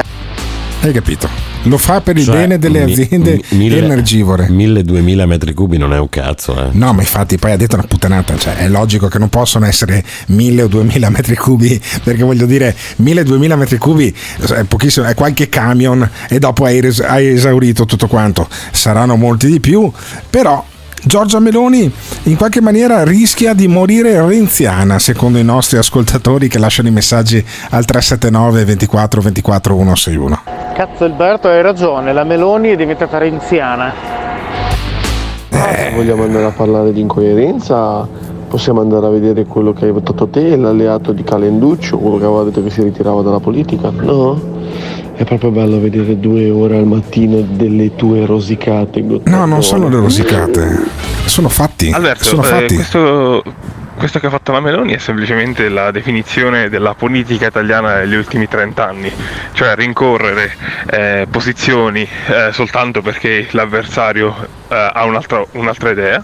Hai capito? Lo fa per il Cioè, bene delle mi- aziende mi- mille- energivore. 1000-2000 metri cubi non è un cazzo, eh. No, ma infatti poi ha detto una puttanata, cioè è logico che non possono essere 1000 o 2000 metri cubi, perché voglio dire 1000-2000 metri cubi è pochissimo, è qualche camion e dopo hai, res- hai esaurito tutto quanto. Saranno molti di più, però Giorgia Meloni in qualche maniera rischia di morire renziana, secondo i nostri ascoltatori che lasciano i messaggi al 379 24 24 161. Cazzo Alberto hai ragione, la Meloni è diventata renziana. Se vogliamo andare a parlare di incoerenza, possiamo andare a vedere quello che hai votato te, l'alleato di Calenduccio, quello che aveva detto che si ritirava dalla politica, no? È proprio bello vedere due ore al mattino delle tue rosicate. No, non sono le rosicate, sono fatti. Alberto, sono eh, fatti. questo, questo che ha fatto la Meloni è semplicemente la definizione della politica italiana degli ultimi 30 anni, cioè rincorrere eh, posizioni eh, soltanto perché l'avversario eh, ha un'altra, un'altra idea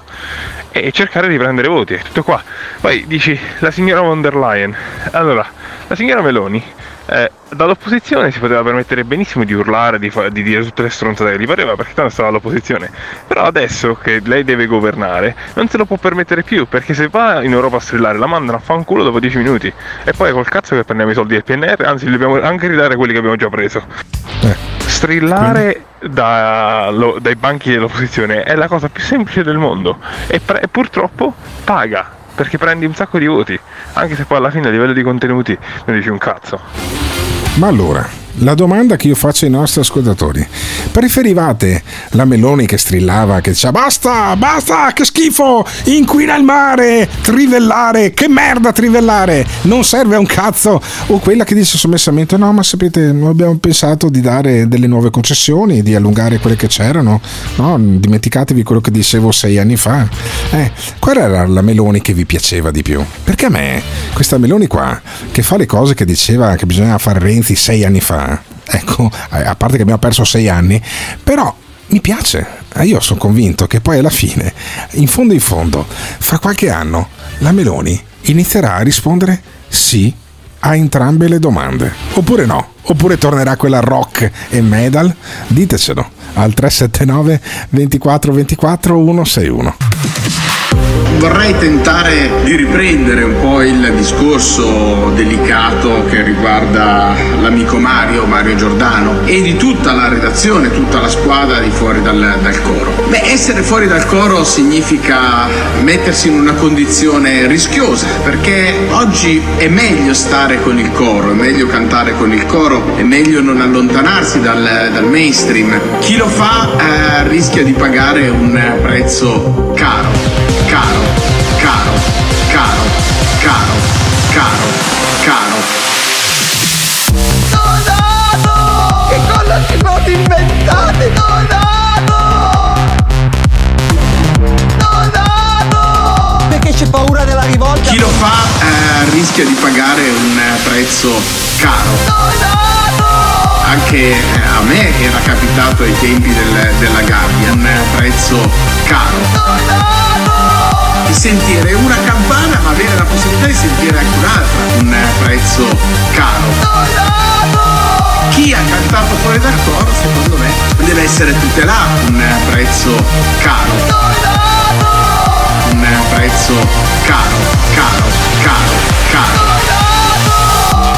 e cercare di prendere voti, è tutto qua. Poi dici la signora von der Leyen, allora la signora Meloni eh, dall'opposizione si poteva permettere benissimo di urlare, di, fa- di dire tutte le stronzate che gli pareva perché tanto stava all'opposizione. Però adesso che lei deve governare non se lo può permettere più perché se va in Europa a strillare la mandano a fanculo dopo 10 minuti e poi col cazzo che prendiamo i soldi del PNR, anzi li dobbiamo anche ridare quelli che abbiamo già preso. Strillare da- lo- dai banchi dell'opposizione è la cosa più semplice del mondo e, pre- e purtroppo paga perché prendi un sacco di voti, anche se poi alla fine a livello di contenuti non dici un cazzo. Ma allora, la domanda che io faccio ai nostri ascoltatori: preferivate la Meloni che strillava, che diceva basta, basta, che schifo, inquina il mare, trivellare, che merda trivellare, non serve a un cazzo, o quella che dice sommessamente no, ma sapete, noi abbiamo pensato di dare delle nuove concessioni, di allungare quelle che c'erano, no, dimenticatevi quello che dicevo sei anni fa. Eh, qual era la Meloni che vi piaceva di più? Perché a me, questa Meloni qua, che fa le cose che diceva che bisognava fare Renzi sei anni fa, ecco, a parte che abbiamo perso sei anni, però mi piace. Eh, Io sono convinto che poi alla fine, in fondo in fondo, fra qualche anno, la Meloni inizierà a rispondere sì a entrambe le domande. Oppure no? Oppure tornerà quella rock e medal? Ditecelo al 379 24 24 161. Vorrei tentare di riprendere un po' il discorso delicato che riguarda l'amico Mario, Mario Giordano, e di tutta la redazione, tutta la squadra di fuori dal, dal coro. Beh, essere fuori dal coro significa mettersi in una condizione rischiosa, perché oggi è meglio stare con il coro, è meglio cantare con il coro, è meglio non allontanarsi dal, dal mainstream. Chi lo fa eh, rischia di pagare un prezzo caro, caro, caro, caro. Che cosa ci sono inventate? Perché c'è paura della rivolta? Chi lo fa eh, rischia di pagare un prezzo caro. Anche eh, a me era capitato ai tempi del- della gabbia, un prezzo caro. Di sentire una campana ma avere la possibilità di sentire anche un'altra, un prezzo caro. Chi ha cantato fuori dal coro, secondo me, deve essere tutelato, un prezzo caro. Un prezzo caro, caro, caro, caro.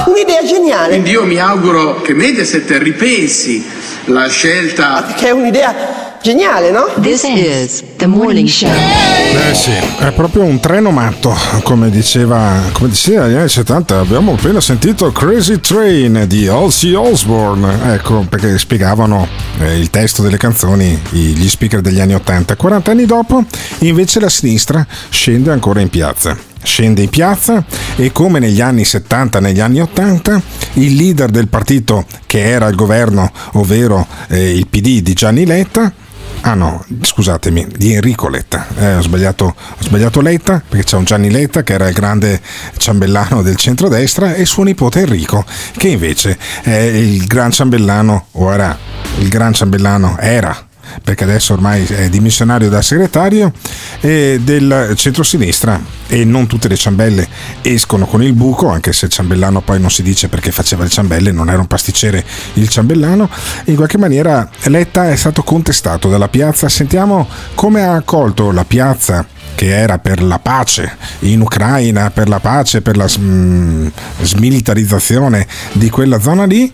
Un'idea geniale. Quindi io mi auguro che Mediaset ripensi la scelta. Che è un'idea geniale, no? This is the morning show. Eh sì, è proprio un treno matto, come diceva, come diceva negli anni 70. Abbiamo appena sentito Crazy Train di Ozzy Osbourne, ecco perché spiegavano eh, il testo delle canzoni gli speaker degli anni 80. 40 anni dopo, invece, la sinistra scende ancora in piazza. Scende in piazza e come negli anni 70, negli anni 80, il leader del partito che era al governo, ovvero eh, il PD di Gianni Letta, Ah no, scusatemi, di Enrico Letta. Eh, ho, sbagliato, ho sbagliato Letta perché c'è un Gianni Letta che era il grande ciambellano del centrodestra e suo nipote Enrico che invece è il gran ciambellano, o era il gran ciambellano, era perché adesso ormai è dimissionario da segretario del centrosinistra e non tutte le ciambelle escono con il buco anche se ciambellano poi non si dice perché faceva le ciambelle non era un pasticcere il ciambellano in qualche maniera Letta è stato contestato dalla piazza sentiamo come ha accolto la piazza che era per la pace in Ucraina, per la pace, per la sm- smilitarizzazione di quella zona lì,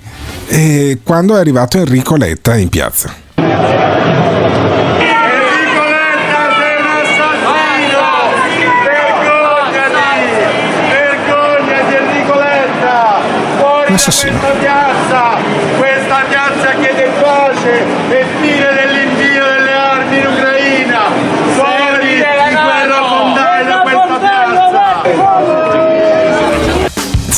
quando è arrivato Enrico Letta in piazza. Assassino. questa piazza! Questa piazza chiede pace e fine dell'invio delle armi in Ucraina! Fuori di guerra fondale da questa piazza!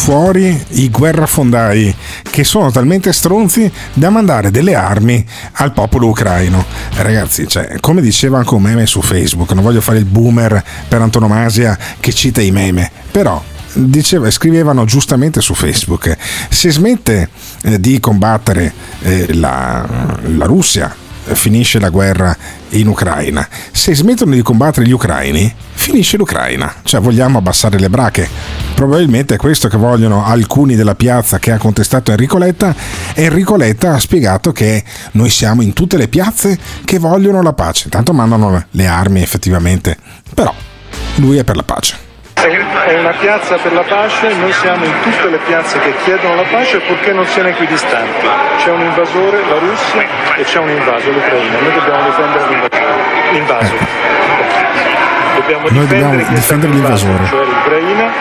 Fuori i guerrafondai che sono talmente stronzi da mandare delle armi al popolo ucraino. Ragazzi, cioè, come diceva anche un meme su Facebook, non voglio fare il boomer per antonomasia che cita i meme, però diceva, scrivevano giustamente su Facebook, se smette eh, di combattere eh, la, la Russia, finisce la guerra in Ucraina. Se smettono di combattere gli ucraini, finisce l'Ucraina. Cioè vogliamo abbassare le brache. Probabilmente è questo che vogliono alcuni della piazza che ha contestato Enrico Letta. Enrico Letta ha spiegato che noi siamo in tutte le piazze che vogliono la pace. Tanto mandano le armi effettivamente. Però lui è per la pace. È una piazza per la pace, noi siamo in tutte le piazze che chiedono la pace purché non siano equidistanti. C'è un invasore, la Russia, e c'è un invaso, l'Ucraina. Noi dobbiamo difendere l'invasore. L'invaso. Dobbiamo Noi difendere dobbiamo difendere invaso, l'invasore. cioè l'Ucraina,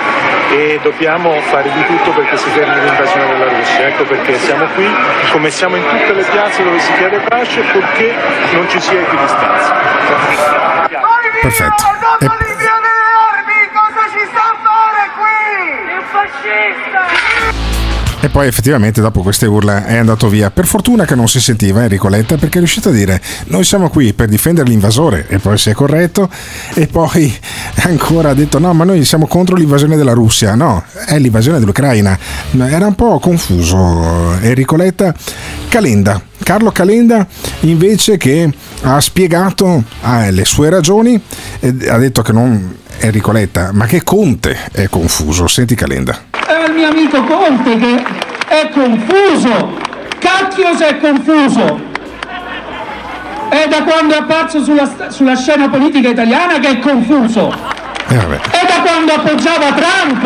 e dobbiamo fare di tutto perché si fermi l'invasione della Russia. Ecco perché siamo qui, come siamo in tutte le piazze dove si chiede pace, purché non ci sia equidistanza. Perfetto. E- Cosa ci sta a fare qui? È fascista! E poi effettivamente dopo queste urla è andato via. Per fortuna che non si sentiva Enrico Letta perché è riuscito a dire noi siamo qui per difendere l'invasore e poi si è corretto e poi ancora ha detto no ma noi siamo contro l'invasione della Russia. No, è l'invasione dell'Ucraina. Era un po' confuso Enrico Letta. Calenda. Carlo Calenda invece che ha spiegato ah, le sue ragioni ha detto che non Enrico Letta ma che Conte è confuso. Senti Calenda. È il mio amico Conte che è confuso. Cacchio se è confuso. è da quando è apparso sulla, sulla scena politica italiana che è confuso. Eh. È da quando appoggiava Trump,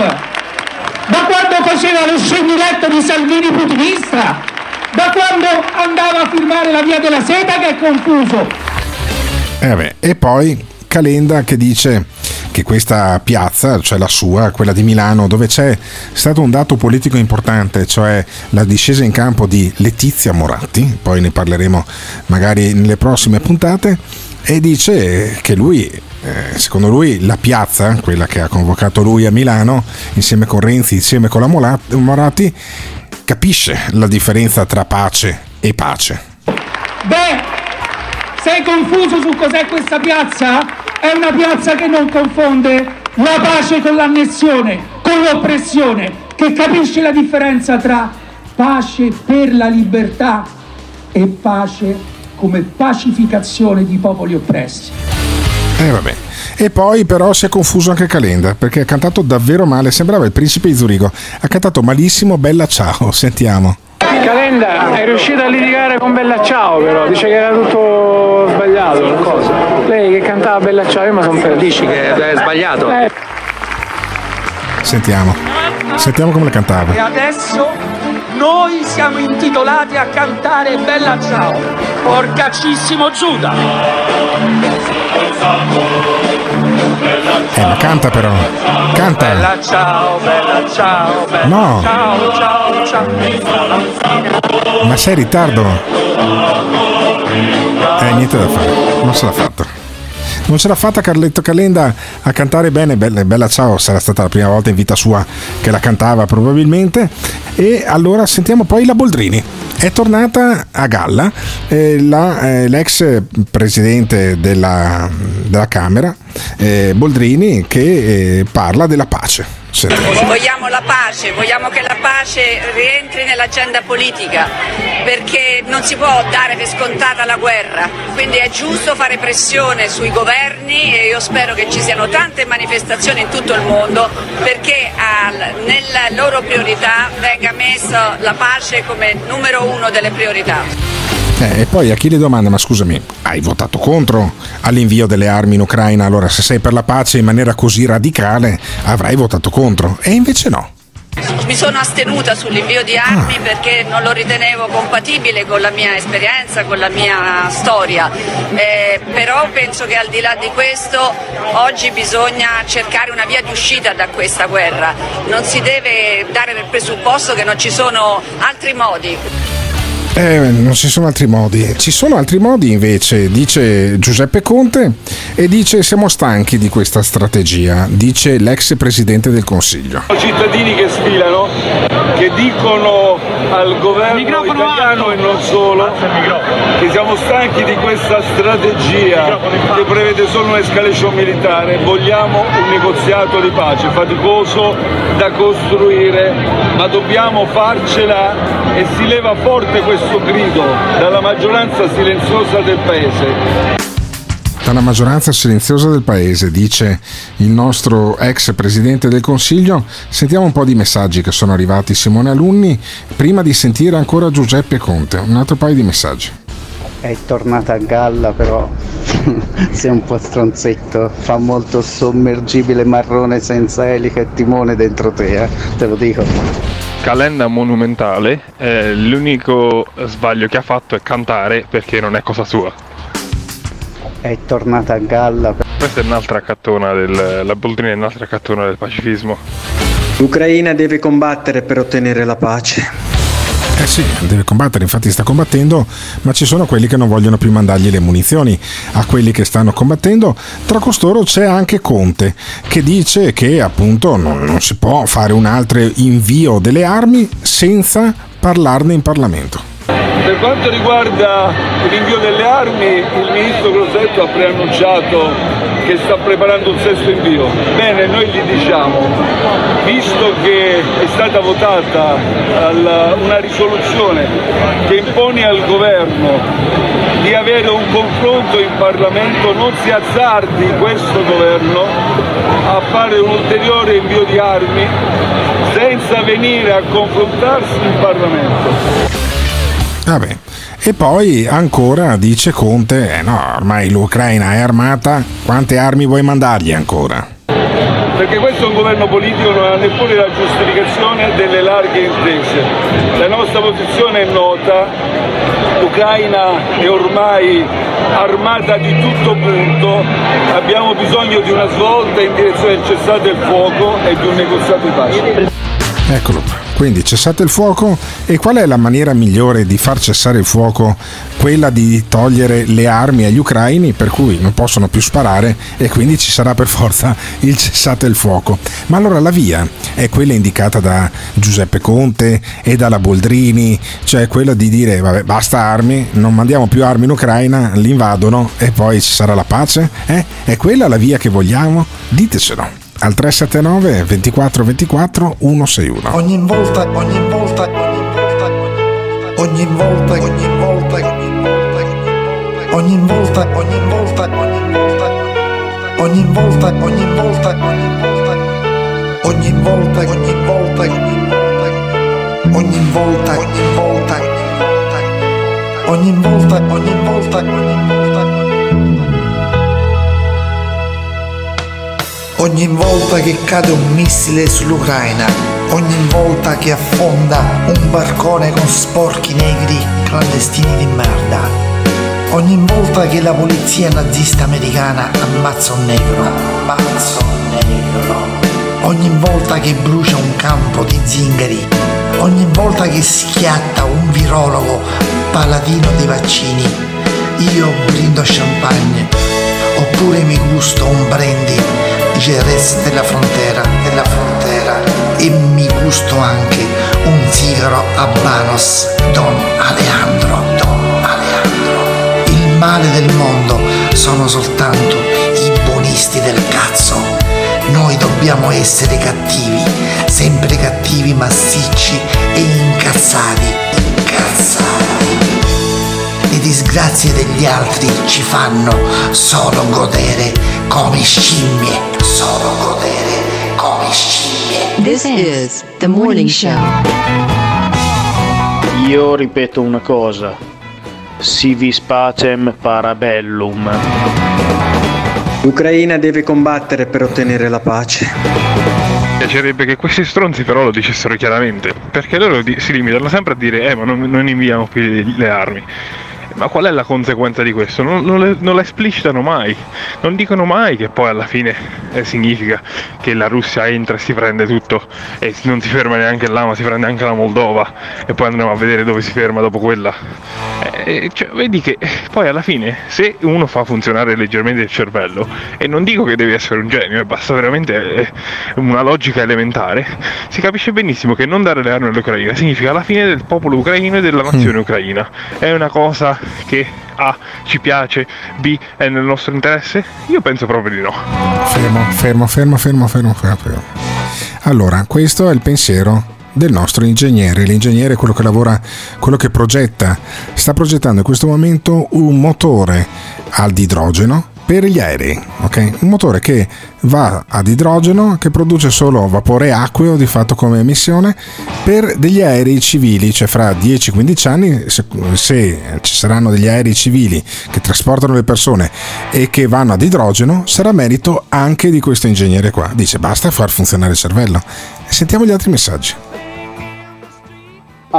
da quando faceva lo sceniletto di Salvini putinista, da quando andava a firmare la via della seta che è confuso. Eh. E poi Calenda che dice che questa piazza, cioè la sua, quella di Milano, dove c'è stato un dato politico importante, cioè la discesa in campo di Letizia Moratti, poi ne parleremo magari nelle prossime puntate, e dice che lui, eh, secondo lui, la piazza, quella che ha convocato lui a Milano, insieme con Renzi, insieme con la Moratti, capisce la differenza tra pace e pace. Beh, sei confuso su cos'è questa piazza? È una piazza che non confonde la pace con l'annessione, con l'oppressione, che capisce la differenza tra pace per la libertà e pace come pacificazione di popoli oppressi. Eh vabbè. E poi però si è confuso anche Calenda perché ha cantato davvero male, sembrava il principe di Zurigo. Ha cantato malissimo Bella Ciao, sentiamo. Calenda è riuscita a litigare con Bella Ciao però, dice che era tutto sbagliato. Cosa? Lei che cantava Bella Ciao, io mi sono perso. Dici che è sbagliato? Eh, Sentiamo. Sentiamo come la cantava. E adesso noi siamo intitolati a cantare Bella Ciao, porcacissimo Giuda. Eh, ma canta però. Canta. Bella ciao, bella ciao, bella No. ciao, ciao, ciao. Ma sei in ritardo? Eh, niente da fare. Non ce l'ha fatta. Non ce l'ha fatta Carletto Calenda a cantare bene, bella, bella ciao, sarà stata la prima volta in vita sua che la cantava probabilmente. E allora sentiamo poi la Boldrini. È tornata a galla eh, la, eh, l'ex presidente della, della Camera, eh, Boldrini, che eh, parla della pace. Vogliamo la pace, vogliamo che la pace rientri nell'agenda politica perché non si può dare per scontata la guerra, quindi è giusto fare pressione sui governi e io spero che ci siano tante manifestazioni in tutto il mondo perché al- nella loro priorità venga messa la pace come numero uno delle priorità. Eh, e poi a chi le domanda, ma scusami, hai votato contro all'invio delle armi in Ucraina? Allora se sei per la pace in maniera così radicale avrai votato contro. E invece no. Mi sono astenuta sull'invio di armi perché non lo ritenevo compatibile con la mia esperienza, con la mia storia, Eh, però penso che al di là di questo oggi bisogna cercare una via di uscita da questa guerra, non si deve dare per presupposto che non ci sono altri modi. Eh, non ci sono altri modi. Ci sono altri modi invece, dice Giuseppe Conte e dice siamo stanchi di questa strategia, dice l'ex presidente del Consiglio. cittadini che sfilano, che dicono al governo italiano e non solo che siamo stanchi di questa strategia che prevede solo un'escalation militare, vogliamo un negoziato di pace faticoso da costruire, ma dobbiamo farcela e si leva forte questo grido dalla maggioranza silenziosa del Paese. Dalla maggioranza silenziosa del paese, dice il nostro ex presidente del Consiglio. Sentiamo un po' di messaggi che sono arrivati Simone Alunni prima di sentire ancora Giuseppe Conte. Un altro paio di messaggi. È tornata a galla però sei un po' stronzetto, fa molto sommergibile marrone senza elica e timone dentro te, eh? te lo dico. Calenda monumentale, eh, l'unico sbaglio che ha fatto è cantare perché non è cosa sua. È tornata a galla. Questa è un'altra cattona del. La Boldrini è un'altra cattona del pacifismo. L'Ucraina deve combattere per ottenere la pace. Eh sì, deve combattere, infatti sta combattendo, ma ci sono quelli che non vogliono più mandargli le munizioni a quelli che stanno combattendo. Tra costoro c'è anche Conte, che dice che appunto non, non si può fare un altro invio delle armi senza parlarne in Parlamento. Per quanto riguarda l'invio delle armi, il ministro Crosetto ha preannunciato che sta preparando un sesto invio. Bene, noi gli diciamo, visto che è stata votata una risoluzione che impone al governo di avere un confronto in Parlamento, non si azzardi questo governo a fare un ulteriore invio di armi senza venire a confrontarsi in Parlamento. Vabbè. E poi ancora dice Conte, eh no, ormai l'Ucraina è armata, quante armi vuoi mandargli ancora? perché questo è un governo politico non ha neppure la giustificazione delle larghe intese. La nostra posizione è nota, l'Ucraina è ormai armata di tutto punto, abbiamo bisogno di una svolta in direzione del cessate il fuoco e di un negoziato di pace. Eccolo qua. Quindi cessate il fuoco e qual è la maniera migliore di far cessare il fuoco? Quella di togliere le armi agli ucraini per cui non possono più sparare e quindi ci sarà per forza il cessate il fuoco. Ma allora la via è quella indicata da Giuseppe Conte e dalla Boldrini, cioè quella di dire vabbè basta armi, non mandiamo più armi in Ucraina, li invadono e poi ci sarà la pace? Eh? È quella la via che vogliamo? Ditecelo al 379 24 24 161. Ogni volta, ogni volta, ogni volta, ogni volta, ogni volta, ogni volta, ogni volta, ogni volta, ogni volta, ogni volta, ogni volta, ogni volta, ogni volta, ogni volta, ogni volta, ogni volta. Ogni volta che cade un missile sull'Ucraina, ogni volta che affonda un barcone con sporchi negri clandestini di merda, ogni volta che la polizia nazista americana ammazza un negro, ammazza un negro, ogni volta che brucia un campo di zingari, ogni volta che schiatta un virologo paladino dei vaccini, io brindo champagne, oppure mi gusto un brandy Jerez della frontera, della frontera e mi gusto anche un sigaro Habanos Don Alejandro, Don Alejandro. Il male del mondo sono soltanto i buonisti del cazzo. Noi dobbiamo essere cattivi, sempre cattivi, massicci e incazzati, incazzati. Le disgrazie degli altri ci fanno solo godere come scimmie, solo godere come scimmie. This is the morning show. Io ripeto una cosa. Si vis pacem parabellum. L'Ucraina deve combattere per ottenere la pace. Mi piacerebbe che questi stronzi però lo dicessero chiaramente, perché loro si limitano sempre a dire eh ma non, non inviamo più le, le armi. Ma qual è la conseguenza di questo? Non, non non la esplicitano mai, non dicono mai che poi alla fine eh, significa che la Russia entra e si prende tutto e non si ferma neanche là, ma si prende anche la Moldova e poi andremo a vedere dove si ferma dopo quella. Eh, cioè, vedi che poi alla fine se uno fa funzionare leggermente il cervello, e non dico che devi essere un genio, eh, basta veramente eh, una logica elementare, si capisce benissimo che non dare le armi all'Ucraina significa la fine del popolo ucraino e della nazione ucraina. È una cosa che A ci piace, B è nel nostro interesse? Io penso proprio di no. Fermo, fermo, fermo, fermo, fermo, fermo. Allora, questo è il pensiero del nostro ingegnere. L'ingegnere è quello che lavora, quello che progetta, sta progettando in questo momento un motore ad idrogeno per gli aerei, ok? Un motore che va ad idrogeno, che produce solo vapore acqueo di fatto come emissione per degli aerei civili, cioè fra 10-15 anni se, se ci saranno degli aerei civili che trasportano le persone e che vanno ad idrogeno, sarà merito anche di questo ingegnere qua. Dice basta far funzionare il cervello. Sentiamo gli altri messaggi.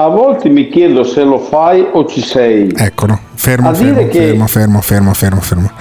A volte mi chiedo se lo fai o ci sei. Eccolo, fermo, fermo, che- fermo, fermo, fermo, fermo, fermo.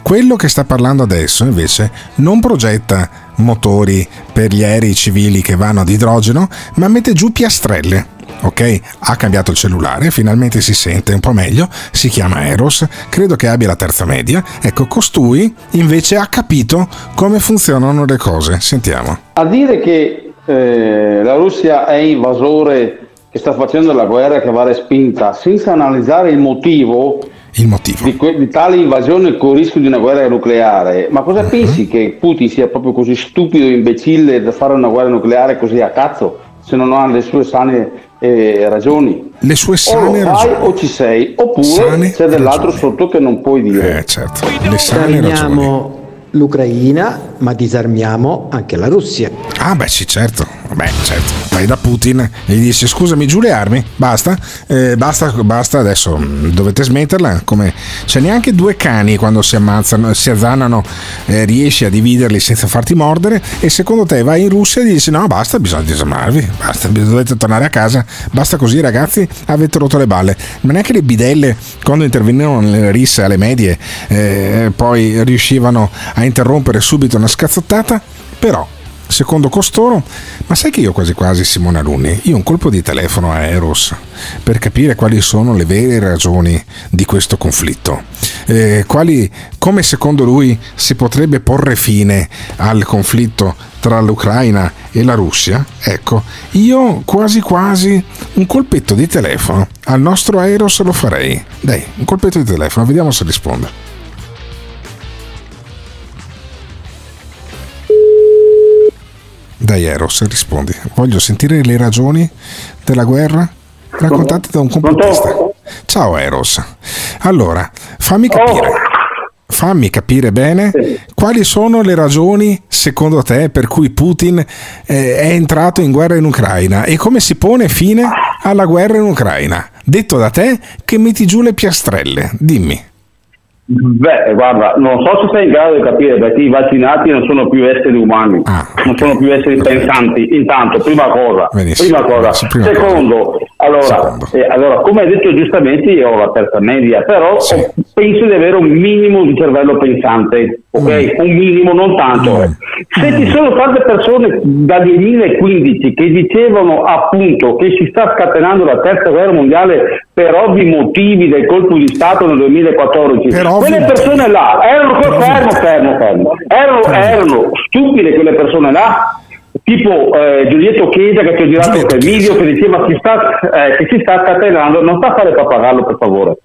Quello che sta parlando adesso invece non progetta motori per gli aerei civili che vanno ad idrogeno, ma mette giù piastrelle. Ok, ha cambiato il cellulare, finalmente si sente un po' meglio, si chiama Eros, credo che abbia la terza media. Ecco, costui invece ha capito come funzionano le cose. Sentiamo. A dire che eh, la Russia è invasore che sta facendo la guerra che va respinta senza analizzare il motivo, Di, que- di tale invasione con il rischio di una guerra nucleare, ma cosa pensi che Putin sia proprio così stupido e imbecille da fare una guerra nucleare così a cazzo se non ha le sue sane eh, ragioni? Le sue o sane lo fai ragioni. o ci sei, oppure Sane c'è dell'altro sotto che non puoi dire. Eh, certo. Le sane ragioni. L'Ucraina, ma disarmiamo anche la Russia. Ah, beh, sì, certo. Beh, certo, vai da Putin e gli dici scusami giù le armi, basta, eh, basta, basta, adesso mm, dovete smetterla, come c'è neanche due cani quando si ammazzano, si azzanano, eh, riesci a dividerli senza farti mordere e secondo te vai in Russia e gli dici no basta, bisogna disarmarvi, basta, dovete tornare a casa, basta così ragazzi, avete rotto le balle, ma neanche le bidelle quando intervenivano nelle risse alle medie eh, poi riuscivano a interrompere subito una scazzottata, però Secondo costoro, ma sai che io quasi quasi Simone Alunni, io un colpo di telefono a Eros per capire quali sono le vere ragioni di questo conflitto, eh, quali, come secondo lui si potrebbe porre fine al conflitto tra l'Ucraina e la Russia, ecco, io quasi quasi un colpetto di telefono al nostro Eros lo farei. Dai, un colpetto di telefono, vediamo se risponde. Dai Eros, rispondi. Voglio sentire le ragioni della guerra raccontate da un complottista. Ciao Eros. Allora, fammi capire. Fammi capire bene quali sono le ragioni, secondo te, per cui Putin eh, è entrato in guerra in Ucraina e come si pone fine alla guerra in Ucraina. Detto da te che metti giù le piastrelle. Dimmi. Beh, guarda, non so se sei in grado di capire perché i vaccinati non sono più esseri umani, ah, non sono più esseri pensanti. Intanto, prima cosa. Prima cosa. Prima Secondo, cosa. Allora, eh, allora, come hai detto giustamente, io ho la terza media, però sì. penso di avere un minimo di cervello pensante, ok? Mm. Un minimo, non tanto. Mm. Se ci sono tante persone dal 2015 che dicevano appunto che si sta scatenando la terza guerra mondiale per ovvi motivi del colpo di Stato nel 2014, per quelle persone là erano, fermo, fermo, fermo, erano, erano stupide quelle persone là tipo eh, Giulietto Chiesa che ci ha girato quel video che diceva si sta, eh, che si sta scatenando, non sta a fare pappagallo per favore.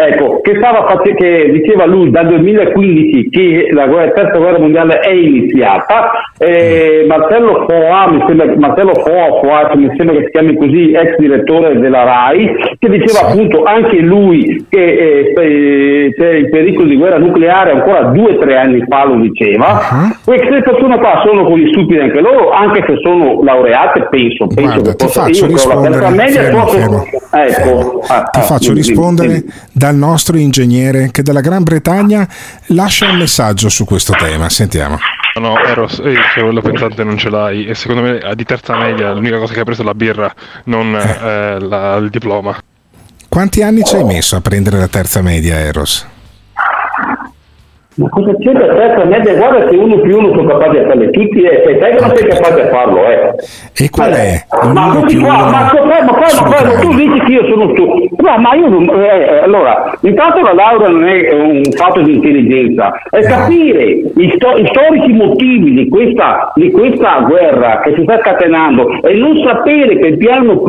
Ecco, che, stava, che diceva lui dal 2015 che la guerra, terza guerra mondiale è iniziata, eh, Marcello Foa, mi sembra, Marcello Foa, Foa, mi sembra che si chiami così, ex direttore della RAI, che diceva appunto anche lui che eh, c'è il pericolo di guerra nucleare ancora due o tre anni fa lo diceva, uh-huh. queste persone qua sono così stupide anche loro, anche se sono laureate, penso, penso Guarda, che possa, io la terza media, fermo, fermo. Ecco, ah, ti ah, faccio rispondere dal nostro ingegnere che dalla Gran Bretagna lascia un messaggio su questo tema. Sentiamo. No, Eros, eh, cioè, quello pensante non ce l'hai e secondo me di terza media l'unica cosa che ha preso è la birra, non eh. Eh, la, il diploma. Quanti anni ci hai messo a prendere la terza media, Eros? Ma cosa c'è da terza media? Guarda che uno più uno sono capaci di farle tutti e sei te che non sei capace di farlo, eh. E qual è? Ma, ma, tu, più qua, ma, ma, ma, ma tu dici che io sono tu. No, ma io non, eh, eh, allora, intanto la laurea non è un fatto di intelligenza, è capire i, sto, i storici motivi di questa, di questa guerra che si sta scatenando e non sapere che il piano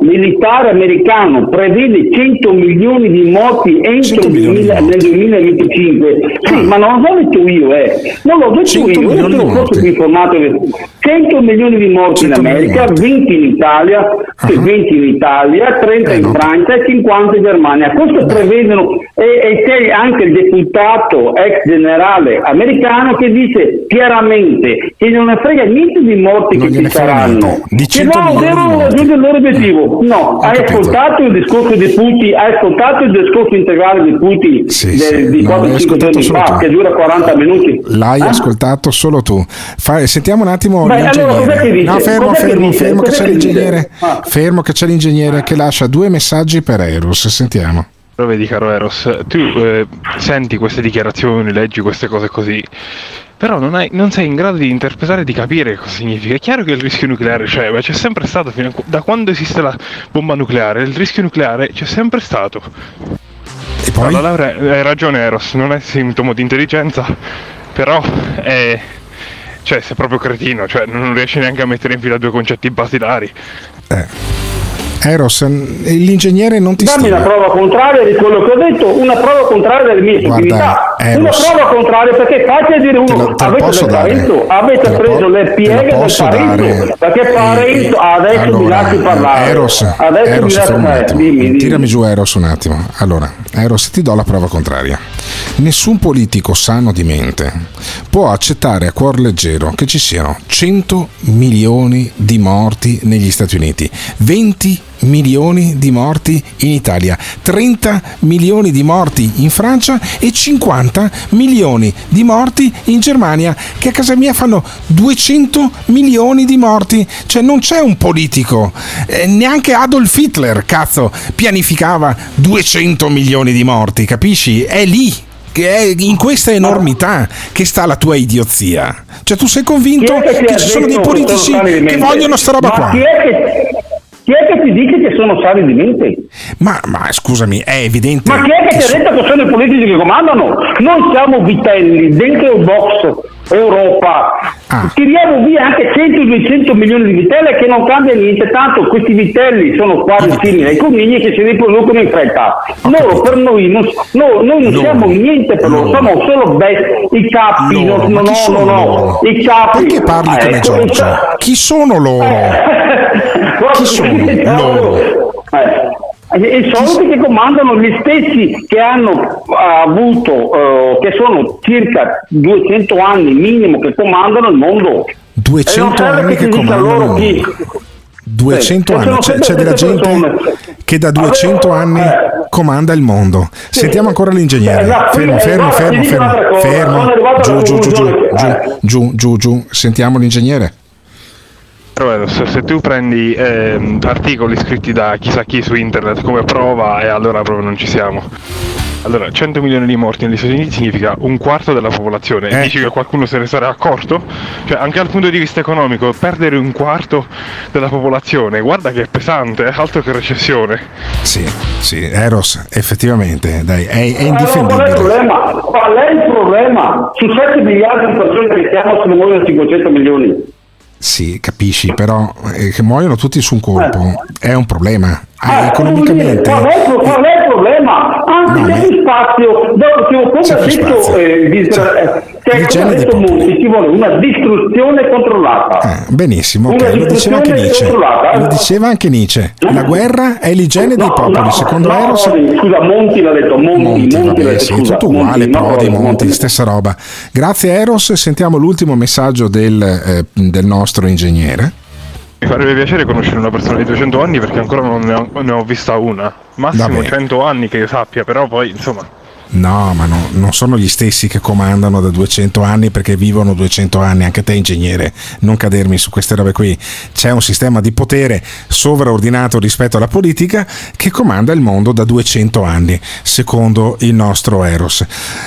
militare americano prevede 100 milioni di morti entro il 2000, nel 2025. Sì, ma non l'ho detto io, eh. Non l'ho detto io, io sono forse più informato. 100 milioni di morti in America, 20 in Italia, uh-huh. 20 in Italia, 30 eh, in no. Francia e 50 in Germania. Questo prevedono e, e, c'è anche il deputato ex generale americano che dice chiaramente che non ne frega niente di morti non che ci saranno. Che no, devono raggiungere il loro obiettivo. No, hai ascoltato il discorso di Putin, hai ascoltato il discorso integrale di Putin sì, del, sì. di 4-5 giorni fa, che dura 40 minuti. L'hai eh? ascoltato solo tu. Fa, sentiamo un attimo Beh, allora, no, fermo, fermo, fermo che, c'è l'ingegnere, ah. fermo che c'è l'ingegnere che lascia due messaggi per Eros. Sentiamo. Però vedi caro Eros, tu eh, senti queste dichiarazioni, leggi queste cose così, però non, hai, non, sei in grado di interpretare e di capire cosa significa. È chiaro che il rischio nucleare c'è, ma c'è sempre stato, fino a, da quando esiste la bomba nucleare, il rischio nucleare c'è sempre stato. E poi? Allora, hai ragione Eros, non è sintomo di intelligenza, però è cioè sei proprio cretino, cioè non riesci neanche a mettere in fila due concetti basilari. Eh. Eros, l'ingegnere non ti Dammi stima. una prova contraria di quello che ho detto, una prova contraria delle mie stupidità. una prova contraria perché facile dire uno lo- te lo avete Te avete preso po- le te pieghe del dare. perché Parenzo adesso mi allora, lasci parlare Eros, adesso Eros, mi lasci parlare dimmi, dimmi. tirami giù Eros un attimo. Allora, Eros, ti do la prova contraria. Nessun politico sano di mente può accettare a cuor leggero che ci siano 100 milioni di morti negli Stati Uniti, 20 milioni di morti in Italia, 30 milioni di morti in Francia e 50 milioni di morti in Germania, che a casa mia fanno 200 milioni di morti. Cioè non c'è un politico, eh, neanche Adolf Hitler, cazzo, pianificava 200 milioni di morti, capisci? È lì. Che è in questa enormità che sta la tua idiozia. Cioè, tu sei convinto che che ci sono dei politici che vogliono sta roba qua? chi è che, chi è che ti dice che sono sani di mente? Ma, ma scusami, è evidente. Ma chi è che ti ha detto che sono i politici che comandano? Noi siamo vitelli dentro il box Europa. Ah. Tiriamo via anche 100-200 milioni di vitelle che non cambia niente, tanto questi vitelli sono quasi simili ai conigli che si riproducono in fretta. Loro per noi, non, no, noi non Loro. siamo niente per loro, siamo solo bestie, i capi, Loro, no, no, no, no, loro? i capi. Perché parli Ah, come ecco, Giorgio? Chi sono loro? Chi sono loro? Eh, I i soldi che comandano gli stessi che hanno ah, avuto, eh, che sono circa 200 anni minimo che comandano il mondo. 200 E non serve anni che che comandano il mondo. 200 Eh, anni, sono c'è, c'è della gente persone. che da 200 anni comanda il mondo. Sentiamo ancora l'ingegnere. Eh, Fermo, eh, fermo, fermo, fermo, fermo. Giù, giù, giù, giù, giù, giù, giù. Sentiamo l'ingegnere. Però se, se tu prendi ehm, articoli scritti da chissà chi su internet come prova e allora proprio non ci siamo. Allora, 100 milioni di morti negli Stati Uniti significa un quarto della popolazione. Eh. Dici che qualcuno se ne sarà accorto? Cioè, anche dal punto di vista economico, perdere un quarto della popolazione, guarda che è pesante, è altro che recessione. Sì, sì, Eros, effettivamente, dai, è, è Allora, qual è il indifendibile. problema? Qual è il problema? Su 7 miliardi di persone che siamo se ne muoiono 500 milioni. Sì, capisci, però eh, che muoiono tutti su un colpo è un problema. Eh, Ah, economicamente. Qual è, qual è il problema? Anche No, c'è più spazio, dopo, come C'è ha più detto, spazio. eh, eh, cioè, come genere ha dei detto. Monti, ci vuole una distruzione controllata. Eh, benissimo, Una ok, lo diceva anche Nietzsche. eh. Lo diceva anche Nietzsche. La guerra è l'igiene dei No, popoli, no, secondo no, Eros. Scusa, Monti l'ha detto, Monti, Monti, Monti, vabbè, detto, sì, scusa, tutto uguale, Monti, Prodi, no, Monti, stessa roba. Grazie Eros, sentiamo l'ultimo messaggio del, eh, del nostro ingegnere. Mi farebbe piacere conoscere una persona di 200 anni perché ancora non ne ho, ne ho vista una. Massimo Vabbè. 100 anni che io sappia, però poi insomma. No, ma no, non sono gli stessi che comandano da 200 anni perché vivono 200 anni. Anche te, ingegnere, non cadermi su queste robe qui. C'è un sistema di potere sovraordinato rispetto alla politica che comanda il mondo da 200 anni, secondo il nostro Eros.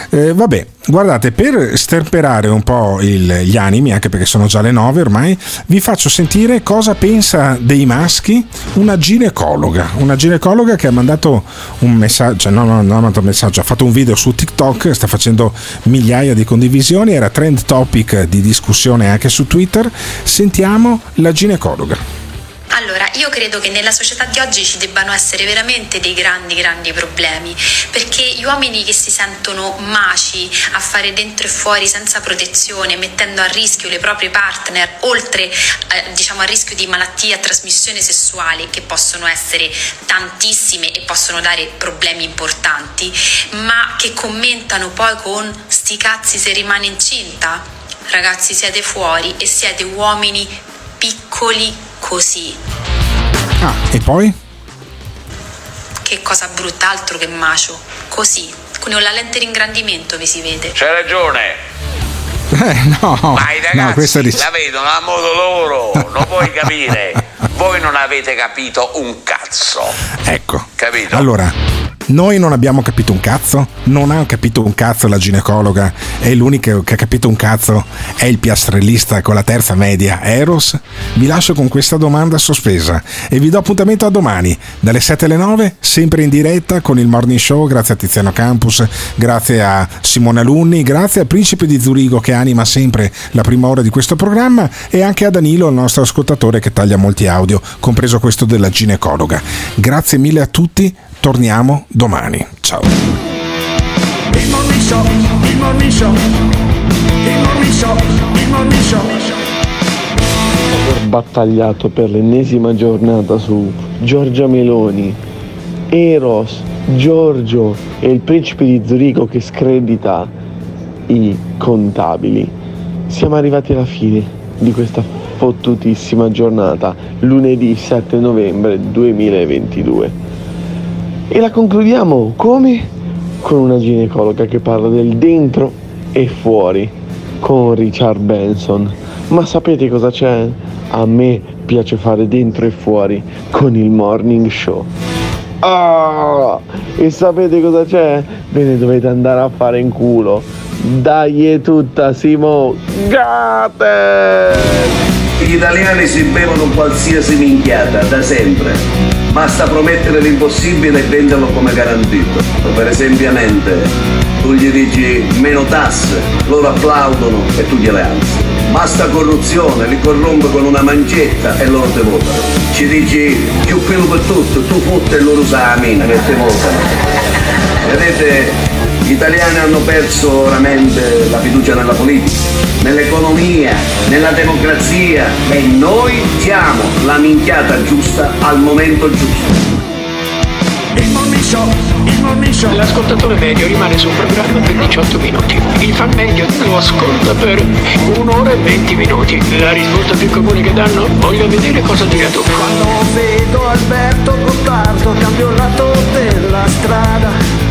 Eh, vabbè, guardate, per sterperare un po' il- gli animi, anche perché sono già le 9 ormai, vi faccio sentire cosa pensa dei maschi una ginecologa. Una ginecologa che ha mandato un messaggio, cioè no, no, non ha mandato un messaggio, ha fatto un video su TikTok, sta facendo migliaia di condivisioni, era trend topic di discussione anche su Twitter. Sentiamo la ginecologa. Allora, io credo che nella società di oggi ci debbano essere veramente dei grandi, grandi problemi, perché gli uomini che si sentono maci a fare dentro e fuori senza protezione, mettendo a rischio le proprie partner, oltre eh, diciamo a rischio di malattie a trasmissione sessuale che possono essere tantissime e possono dare problemi importanti, ma che commentano poi con sti cazzi se rimane incinta. Ragazzi, siete fuori e siete uomini piccoli così. Ah, e poi? Che cosa brutta, altro che macio. Così, con la lente di ingrandimento vi si vede. C'hai ragione. Eh, no, Ma i ragazzi no, ris- la vedono a modo loro, non puoi capire. Voi non avete capito un cazzo. Ecco. Capito? Allora, noi non abbiamo capito un cazzo, non ha capito un cazzo la ginecologa e l'unico che ha capito un cazzo è il piastrellista con la terza media, Eros. Vi lascio con questa domanda sospesa e vi do appuntamento a domani, dalle 7 alle 9, sempre in diretta con il Morning Show, grazie a Tiziano Campus, grazie a Simone Alunni, grazie a Principe di Zurigo che anima sempre la prima ora di questo programma e anche a Danilo, il nostro ascoltatore che taglia molti audio, compreso questo della ginecologa. Grazie mille a tutti, torniamo domani. Ciao. Il morning show, il morning show, il morning show, il morning show. Aver battagliato per l'ennesima giornata su Giorgia Meloni, Eros, Giorgio e il principe di Zurigo che scredita i contabili. Siamo arrivati alla fine di questa fottutissima giornata, lunedì 7 novembre 2022. E la concludiamo come? Con una ginecologa che parla del dentro e fuori, con Richard Benson. Ma sapete cosa c'è? A me piace fare dentro e fuori con il morning show. Ah! E sapete cosa c'è? Ve ne dovete andare a fare in culo. Dai è tutta Simo Gate! Gli italiani si bevono qualsiasi minchiata da sempre. Basta promettere l'impossibile e venderlo come garantito. Per esempio, tu gli dici meno tasse, loro applaudono e tu gliele alzi. Basta corruzione, li corrompe con una mancetta e loro te votano. Ci dici più pelo per tutto, tu fotte e loro usa la mina che te votano. Vedete, gli italiani hanno perso veramente la fiducia nella politica, nell'economia, nella democrazia e noi siamo la minchiata giusta al momento giusto. Il morning show, il morning show. L'ascoltatore medio rimane sul programma per 18 minuti. Il fan medio lo ascolta per un'ora e 20 minuti. La risposta più comune che danno? Voglio vedere cosa dirà tu. Quando vedo Alberto Gottardo cambio il lato della strada.